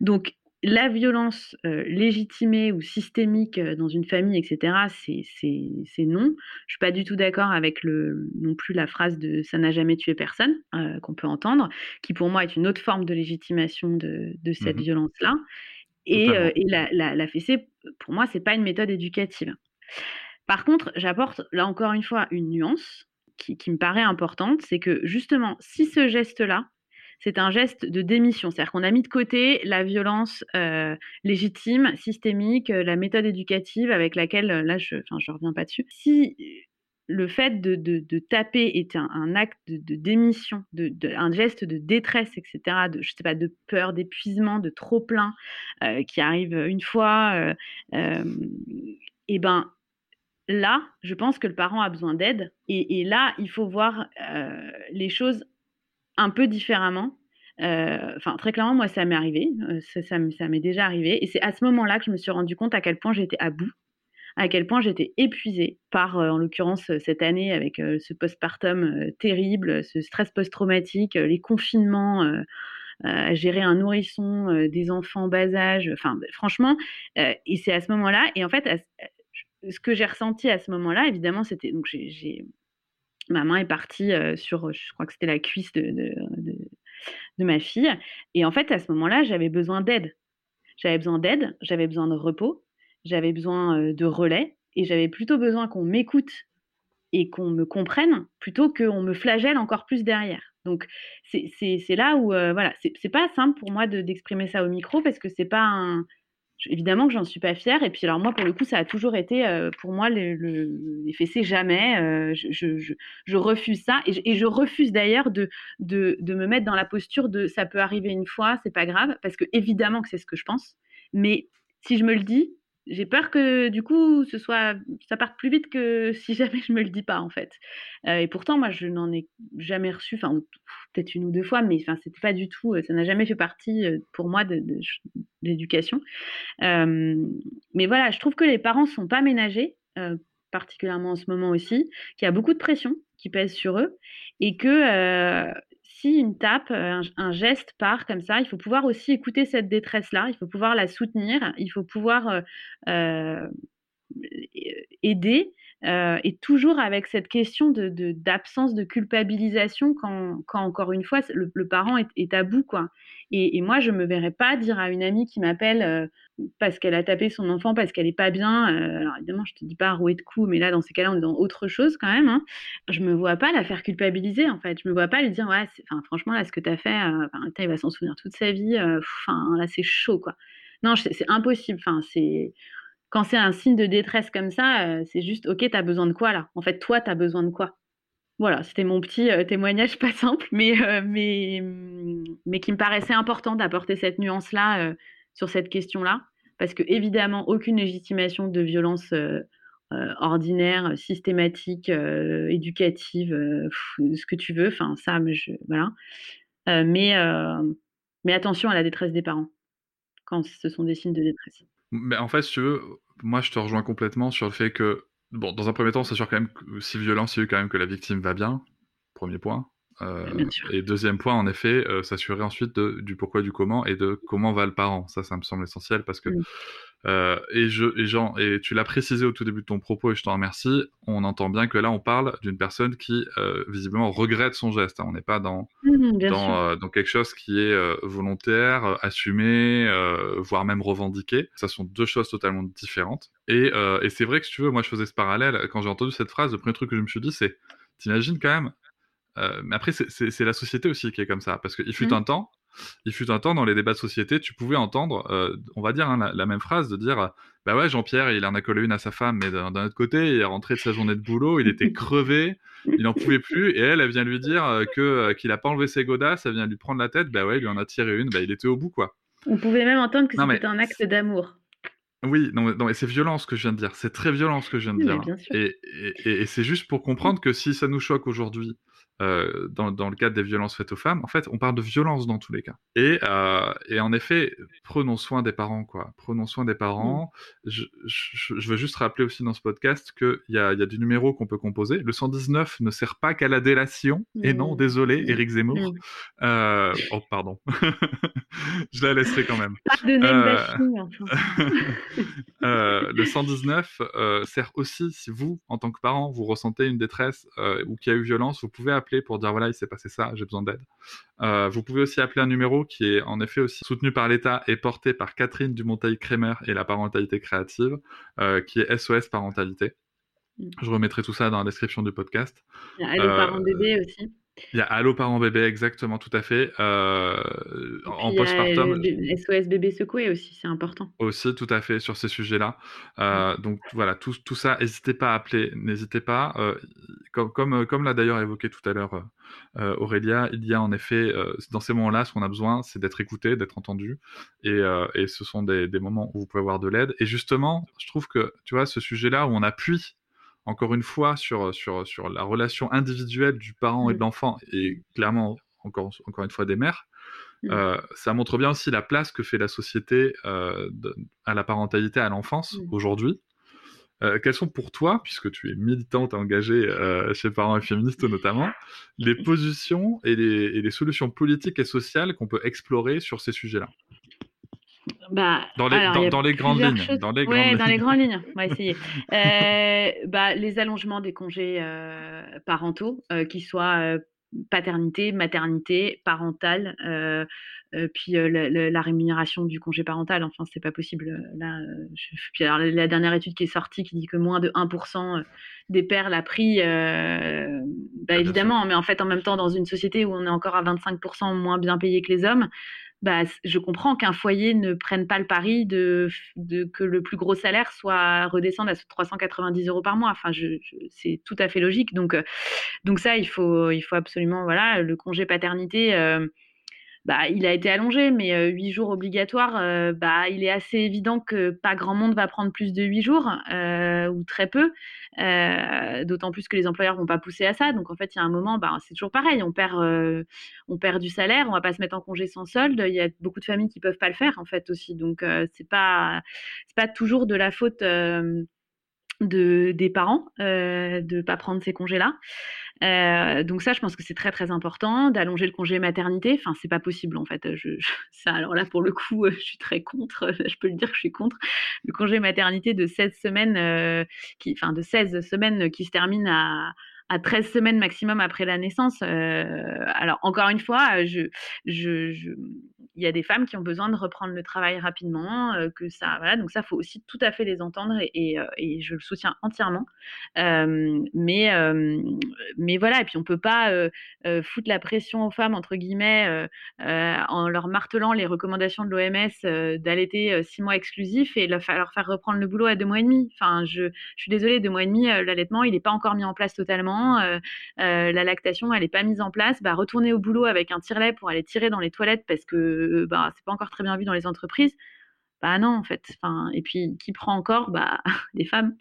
Donc, la violence légitimée ou systémique dans une famille, etc., c'est non. Je suis pas du tout d'accord avec le, non plus la phrase de ça n'a jamais tué personne qu'on peut entendre, qui pour moi est une autre forme de légitimation de, cette mmh violence-là. Et, la, la, fessée, pour moi, c'est pas une méthode éducative. Par contre, j'apporte là encore une fois une nuance qui me paraît importante, c'est que justement, si ce geste-là, c'est un geste de démission. C'est-à-dire qu'on a mis de côté la violence euh, légitime, systémique, euh, la méthode éducative avec laquelle, euh, là, je ne reviens pas dessus. Si le fait de, taper est un, acte de, démission, de, un geste de détresse, etc., de, je sais pas, de peur, d'épuisement, de trop-plein qui arrive une fois, et eh ben là, je pense que le parent a besoin d'aide. Et, là, il faut voir les choses un peu différemment. Euh, enfin, très clairement, moi, ça m'est arrivé. Euh, ça, m'est déjà arrivé. Et c'est à ce moment-là que je me suis rendu compte à quel point j'étais à bout, à quel point j'étais épuisée par, euh, en l'occurrence, cette année avec ce postpartum terrible, ce stress post-traumatique, les confinements. à gérer un nourrisson, des enfants bas âge, enfin franchement, et c'est à ce moment-là, et en fait, ce que j'ai ressenti à ce moment-là, évidemment, c'était donc j'ai ma main est partie sur, je crois que c'était la cuisse de, de, ma fille. Et en fait, à ce moment-là, j'avais besoin d'aide. J'avais besoin d'aide, j'avais besoin de repos, j'avais besoin de relais, et j'avais plutôt besoin qu'on m'écoute et qu'on me comprenne plutôt qu'on me flagelle encore plus derrière. Donc c'est là où, voilà, c'est pas simple pour moi d'exprimer ça au micro parce que c'est pas un, évidemment que j'en suis pas fière. Et puis alors moi, pour le coup, ça a toujours été euh, pour moi le, les fessées jamais. Euh, je, je, refuse ça et je, refuse d'ailleurs de, de, de, me mettre dans la posture de ça peut arriver une fois, c'est pas grave, parce que évidemment que c'est ce que je pense. Mais si je me le dis, j'ai peur que du coup ce soit ça parte plus vite que [laughs] si jamais je me le dis pas en fait. Euh, et pourtant moi je n'en ai jamais reçu, enfin peut-être une ou deux fois, mais enfin c'était pas du tout, ça n'a jamais fait partie euh, pour moi de, l'éducation. mais voilà, je trouve que les parents sont pas ménagés, euh, particulièrement en ce moment aussi, qu'il y a beaucoup de pression qui pèse sur eux et que si une tape, euh, un, geste part comme ça, il faut pouvoir aussi écouter cette détresse-là, il faut pouvoir la soutenir, il faut pouvoir euh, euh, et toujours avec cette question d'absence de, culpabilisation quand, encore une fois le, parent est, à bout quoi. Et, moi, je me verrais pas dire à une amie qui m'appelle euh, parce qu'elle a tapé son enfant, parce qu'elle est pas bien. Euh, alors évidemment, je te dis pas rouer de coups, mais là, dans ces cas-là, on est dans autre chose quand même. Hein. Je me vois pas la faire culpabiliser, en fait. Je me vois pas lui dire, ouais, franchement, là, ce que tu as fait, il va s'en souvenir toute sa vie. Enfin, là, c'est chaud, quoi. Non, c'est impossible. Enfin, c'est quand c'est un signe de détresse comme ça, c'est juste, ok, tu as besoin de quoi là? En fait, toi, tu as besoin de quoi? Voilà, c'était mon petit euh, témoignage [laughs] pas simple, mais, euh, mais, mm, mais qui me paraissait important d'apporter cette nuance-là euh, sur cette question-là, parce que évidemment, aucune légitimation de violence ordinaire, systématique, éducative, ce que tu veux, enfin ça, je, voilà. mais, mais attention à la détresse des parents quand ce sont des signes de détresse. Mais en fait, si tu veux, moi je te rejoins complètement sur le fait que Bon, dans un premier temps, c'est sûr quand même que si violent, c'est quand même que la victime va bien. Premier point. Euh, et deuxième point, en effet, euh, s'assurer ensuite du pourquoi, du comment et de comment va le parent. Ça, ça me semble essentiel parce que euh, et, je, et, Jean, et tu l'as précisé au tout début de ton propos et je t'en remercie. On entend bien que là, on parle d'une personne qui visiblement regrette son geste. Hein. On n'est pas dans mmh, dans, dans, quelque chose qui est volontaire, assumé, voire même revendiqué. Ça sont deux choses totalement différentes. Et, et c'est vrai que si tu veux, moi, je faisais ce parallèle quand j'ai entendu cette phrase. Le premier truc que je me suis dit, c'est T'imagines quand même mais après, c'est la société aussi qui est comme ça. Parce qu'il fut Mmh. un temps, il fut un temps dans les débats de société, tu pouvais entendre, euh, on va dire, hein, la, la même phrase, de dire, bah ouais, Jean-Pierre, il en a collé une à sa femme, mais d'un autre côté, il est rentré de sa journée de boulot, il était crevé, il en pouvait plus, et elle, elle vient lui dire euh, que euh, qu'il a pas enlevé ses godasses, elle vient lui prendre la tête, bah ouais, il lui en a tiré une, bah il était au bout, quoi. On pouvait même entendre que mais- c'était un acte d'amour. Oui, non, non, mais c'est violent ce que je viens de dire. C'est très violent ce que je viens de Oui, dire. Et, et- et- et c'est juste pour comprendre que si ça nous choque aujourd'hui, euh, dans, dans le cadre des violences faites aux femmes, en fait, on parle de violence dans tous les cas. Et, euh, et en effet, prenons soin des parents, quoi. Prenons soin des parents. Je, je- je veux juste rappeler aussi dans ce podcast qu'il y a, y a du numéro qu'on peut composer. Le 119 ne sert pas qu'à la délation. Et non, Mm. désolé, Mm. Éric Zemmour. Mm. Euh, oh, pardon. [laughs] je la laisserai quand même. [laughs] Le 119 euh, sert aussi, si vous, en tant que parent, vous ressentez une détresse ou qu'il y a eu violence, vous pouvez appeler pour dire voilà, il s'est passé ça, j'ai besoin d'aide. Euh, vous pouvez aussi appeler un numéro qui est en effet aussi soutenu par l'État et porté par Catherine Dumonteil-Crémer et la parentalité créative, euh, qui est SOS Parentalité. Mm. Je remettrai tout ça dans la description du podcast. Il y a Allo euh, parents bébés aussi. Il y a Allo Parents Bébé, exactement, tout à fait. Euh, en postpartum, SOS bébé secoué aussi, c'est important. aussi tout à fait sur ces sujets-là. Euh, donc voilà, tout, tout ça, n'hésitez pas à appeler, n'hésitez pas. Euh, comme comme, comme l'a d'ailleurs évoqué tout à l'heure euh, euh, Aurélia, il y a en effet, euh, dans ces moments-là, ce qu'on a besoin, c'est d'être écouté, d'être entendu. Et, euh, et ce sont des, des moments où vous pouvez avoir de l'aide. Et justement, je trouve que, tu vois, ce sujet-là où on appuie encore une fois sur, sur, sur la relation individuelle du parent et de Mm. l'enfant, et clairement, encore, encore une fois, des mères, Mm. euh, ça montre bien aussi la place que fait la société euh, de- à la parentalité, à l'enfance Mm. aujourd'hui. Euh, quelles sont pour toi, puisque tu es militante engagée euh, chez Parents et Féministes notamment, les [laughs] positions et les, et les solutions politiques et sociales qu'on peut explorer sur ces sujets-là? Bah, Dans les- alors, dans- il y a dans les grandes lignes, choses. dans les Ouais, grandes dans les lignes. grandes lignes. On va essayer. [laughs] Euh, bah, les allongements des congés euh, parentaux, euh, qui soient paternité, maternité, parentale, euh, euh, puis euh, la, la- la rémunération du congé parental. Enfin, c'est pas possible. euh, Là, euh, je- puis alors, la, dernière étude qui est sortie qui dit que moins de 1% des pères l'a pris. bah, bien évidemment, mais en fait, en même temps, dans une société où on est encore à 25% moins bien payé que les hommes, bah, je comprends qu'un foyer ne prenne pas le pari de, que le plus gros salaire soit redescendre à 390 euros par mois. Enfin, c'est tout à fait logique. Donc, euh, donc ça, il faut, il faut absolument, voilà, le congé paternité. euh, bah, il a été allongé, mais euh, huit jours obligatoires, euh, bah, il est assez évident que pas grand monde va prendre plus de huit jours, euh, ou très peu, d'autant plus que les employeurs vont pas pousser à ça. Donc en fait, il y a un moment, bah, c'est toujours pareil, on perd, on perd du salaire, on va pas se mettre en congé sans solde. Il y a beaucoup de familles qui peuvent pas le faire en fait aussi. Donc c'est pas, c'est pas toujours de la faute. de, des parents de pas prendre ces congés-là. Euh, donc ça, je pense que c'est très très important d'allonger le congé maternité. Enfin, c'est pas possible en fait. [laughs] Alors là, pour le coup, euh, je suis très contre. [laughs] Je peux le dire que je suis contre le congé maternité de 16 semaines, euh, qui, enfin de 16 semaines qui se termine à à 13 semaines maximum après la naissance. Alors encore une fois, je- il y a des femmes qui ont besoin de reprendre le travail rapidement, euh, que ça, voilà, donc ça faut aussi tout à fait les entendre et, euh, je le soutiens entièrement. Euh, mais, euh, mais voilà, et puis on peut pas foutre la pression aux femmes entre guillemets en leur martelant les recommandations de l'OMS d'allaiter six mois exclusifs et leur faire, reprendre le boulot à deux mois et demi. Enfin, je, suis désolée, deux mois et demi, l'allaitement il n'est pas encore mis en place totalement, la lactation elle n'est pas mise en place. Bah, retourner au boulot avec un tire-lait pour aller tirer dans les toilettes parce que bah, c'est pas encore très bien vu dans les entreprises. Bah non en fait. Enfin, et puis qui prend encore? Bah, [laughs] les femmes.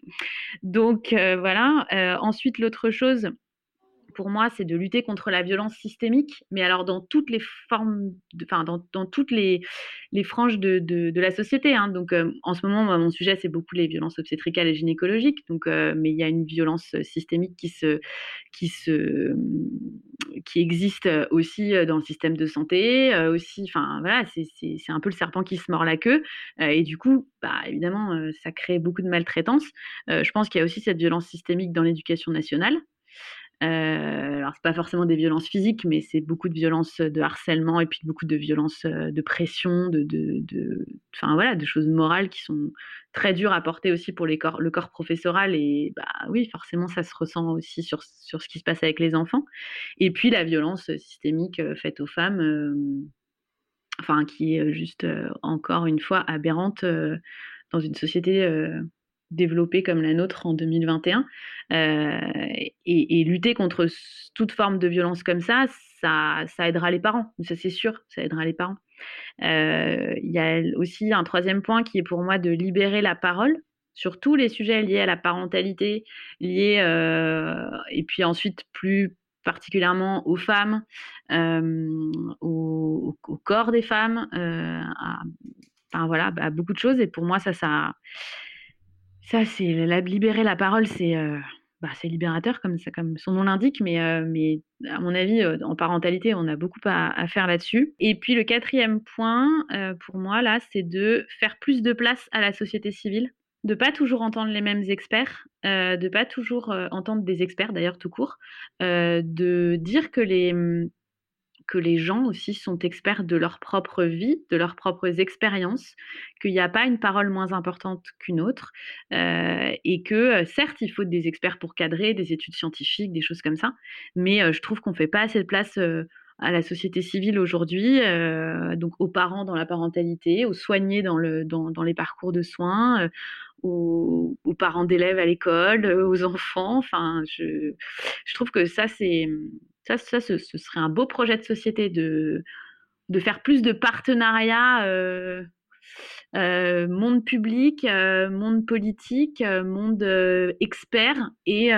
Donc euh, voilà. Euh, ensuite l'autre chose pour moi, c'est de lutter contre la violence systémique, mais alors dans toutes les formes, enfin dans, toutes les, franges de, la société. hein. Donc euh, en ce moment, mon sujet, c'est beaucoup les violences obstétricales et gynécologiques. Donc, euh, mais il y a une violence euh, systémique qui existe aussi dans le système de santé, aussi. Enfin voilà, c'est un peu le serpent qui se mord la queue. Et du coup, bah, évidemment, ça crée beaucoup de maltraitance. Je pense qu'il y a aussi cette violence systémique dans l'éducation nationale. Euh, alors, c'est pas forcément des violences physiques, mais c'est beaucoup de violences de harcèlement et puis beaucoup de violences euh, de pression, de, de, de, enfin voilà, de choses morales qui sont très dures à porter aussi pour le corps professoral. Et bah oui, forcément, ça se ressent aussi sur, sur ce qui se passe avec les enfants. Et puis la violence systémique euh, faite aux femmes, euh, enfin qui est juste encore une fois aberrante dans une société développée comme la nôtre en 2021. Euh, et, lutter contre toute forme de violence comme ça, ça, aidera les parents. Ça, c'est sûr, ça aidera les parents. Euh, Il y a aussi un troisième point qui est pour moi de libérer la parole sur tous les sujets liés à la parentalité, liés, euh, et puis ensuite plus particulièrement aux femmes, au, corps des femmes, enfin voilà, à beaucoup de choses. Et pour moi, ça, ça, ça c'est la, libérer la parole, c'est euh, bah, c'est libérateur comme, ça, comme son nom l'indique, mais, euh, à mon avis, euh, en parentalité, on a beaucoup à, faire là-dessus. Et puis le quatrième point, pour moi, là, c'est de faire plus de place à la société civile, de pas toujours entendre les mêmes experts, euh, de pas toujours entendre des experts, d'ailleurs tout court, de dire que les que les gens aussi sont experts de leur propre vie, de leurs propres expériences, qu'il n'y a pas une parole moins importante qu'une autre, euh, et que euh, certes, il faut des experts pour cadrer, des études scientifiques, des choses comme ça, mais euh, je trouve qu'on ne fait pas assez de place à la société civile aujourd'hui, donc aux parents dans la parentalité, aux soignés dans, le, dans, dans les parcours de soins, aux, parents d'élèves à l'école, aux enfants. Enfin, je trouve que ça, c'est ça, ça ce, serait un beau projet de société de, de faire plus de partenariats euh, euh, monde public, euh, monde politique, monde expert et,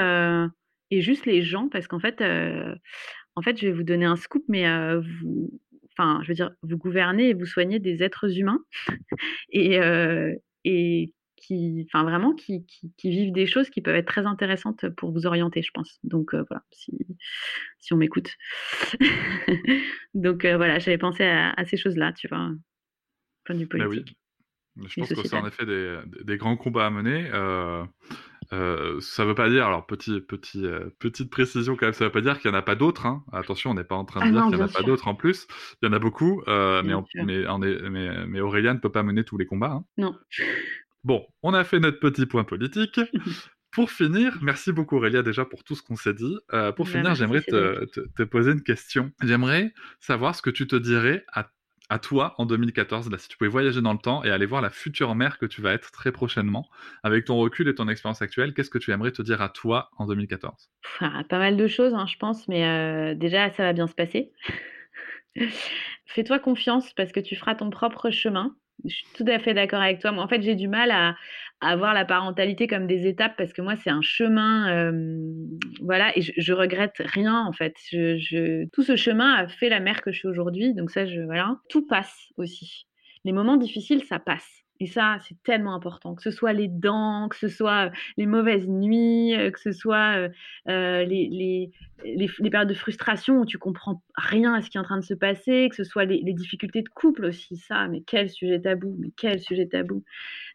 et juste les gens, parce qu'en fait, en fait, je vais vous donner un scoop, mais vous, enfin, je veux dire, vous gouvernez et vous soignez des êtres humains. [laughs] Et qui, enfin vraiment, qui, qui, qui, vivent des choses qui peuvent être très intéressantes pour vous orienter, je pense. Donc euh, voilà, si, si on m'écoute. [laughs] Donc euh, voilà, j'avais pensé à, à ces choses-là, tu vois, point politique. Bah oui. Je pense que c'est en effet des, des, grands combats à mener. Euh, euh, ça veut pas dire, alors petit, petit, euh, petite précision quand même, ça veut pas dire qu'il y en a pas d'autres. Hein. Attention, on n'est pas en train de ah dire qu'il n'y en a pas d'autres en plus. Il y en a beaucoup, euh, mais, on, mais, on est, mais, mais Aurélien ne peut pas mener tous les combats. Hein. Non. Bon, on a fait notre petit point politique. [laughs] pour finir, merci beaucoup Aurélia déjà pour tout ce qu'on s'est dit. Euh, pour bah, finir, j'aimerais te, te, te, poser une question. J'aimerais savoir ce que tu te dirais à, à, toi en 2014, là, si tu pouvais voyager dans le temps et aller voir la future mère que tu vas être très prochainement. Avec ton recul et ton expérience actuelle, qu'est-ce que tu aimerais te dire à toi en 2014 ah, Pas mal de choses, hein, je pense, mais euh, déjà, ça va bien se passer. [laughs] Fais-toi confiance parce que tu feras ton propre chemin je suis tout à fait d'accord avec toi. En fait, j'ai du mal à, à, voir la parentalité comme des étapes parce que moi, c'est un chemin, voilà, et je, regrette rien en fait. Tout ce chemin a fait la mère que je suis aujourd'hui, donc ça, je, voilà. Tout passe aussi. Les moments difficiles, ça passe. Et ça, c'est tellement important. Que ce soit les dents, que ce soit les mauvaises nuits, que ce soit euh, les, les, périodes de frustration où tu comprends rien à ce qui est en train de se passer, que ce soit les, difficultés de couple aussi, ça, mais quel sujet tabou, mais quel sujet tabou.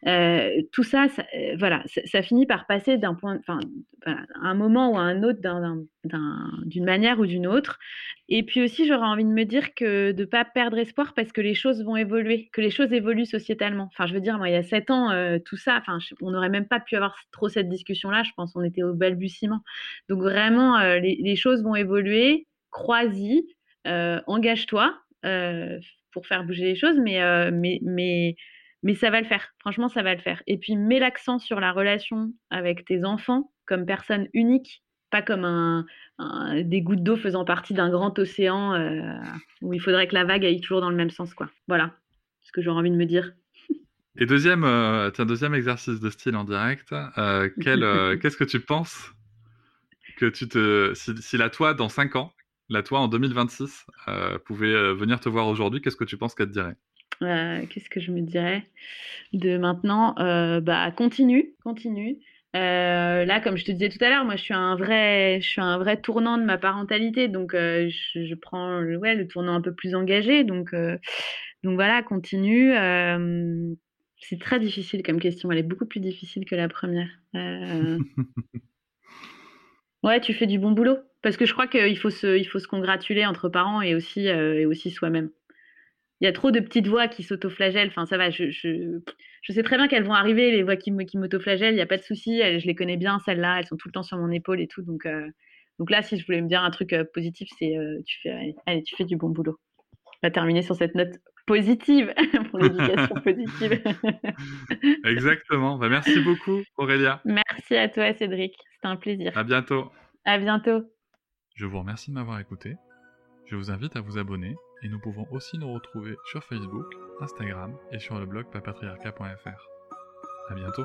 Euh, tout ça, ça euh, voilà, ça, finit par passer d'un point, enfin, un moment ou à un autre, d'une manière ou d'une autre. Et puis aussi, j'aurais envie de me dire que de ne pas perdre espoir parce que les choses vont évoluer, que les choses évoluent sociétalement. Enfin, veux dire, moi, il y a sept ans, euh, tout ça, enfin, je, on n'aurait même pas pu avoir trop cette discussion-là, je pense, on était au balbutiement. Donc vraiment, euh, les, choses vont évoluer, crois-y, euh, engage-toi pour faire bouger les choses, mais, mais, mais, mais ça va le faire, franchement, ça va le faire. Et puis, mets l'accent sur la relation avec tes enfants comme personne unique, pas comme un, des gouttes d'eau faisant partie d'un grand océan où il faudrait que la vague aille toujours dans le même sens, quoi. Voilà ce que j'aurais envie de me dire. Et deuxième, euh, tiens, deuxième exercice de style en direct, euh, quel, [laughs] qu'est-ce que tu penses que tu te, si, si, la toi dans 5 ans, la toi en 2026 pouvait venir te voir aujourd'hui, qu'est-ce que tu penses qu'elle te dirait? Euh, qu'est-ce que je me dirais de maintenant? Euh, bah continue continue. Euh, là comme je te disais tout à l'heure moi je suis un vrai je suis un vrai tournant de ma parentalité donc je, je, prends ouais le tournant un peu plus engagé donc donc voilà continue c'est très difficile comme question elle est beaucoup plus difficile que la première [laughs] ouais tu fais du bon boulot Parce que je crois qu'il faut se, il faut se congratuler entre parents et aussi, euh, et aussi soi-même. Il y a trop de petites voix qui s'autoflagellent. Enfin, ça va, je, je, je sais très bien qu'elles vont arriver, les voix qui, qui m'autoflagellent, il n'y a pas de souci. Je les connais bien, celles-là, elles sont tout le temps sur mon épaule et tout. Donc, euh, donc là, si je voulais me dire un truc euh, positif, c'est euh, tu, fais, allez, allez, tu fais du bon boulot. On va terminer sur cette note positive [laughs] pour l'éducation [laughs] positive. [laughs] Exactement. Bah, merci beaucoup, Aurélia. Merci à toi, Cédric. C'était un plaisir. À bientôt. À bientôt. Je vous remercie de m'avoir écouté. Je vous invite à vous abonner et nous pouvons aussi nous retrouver sur Facebook, Instagram et sur le blog papatriarca.fr. À bientôt.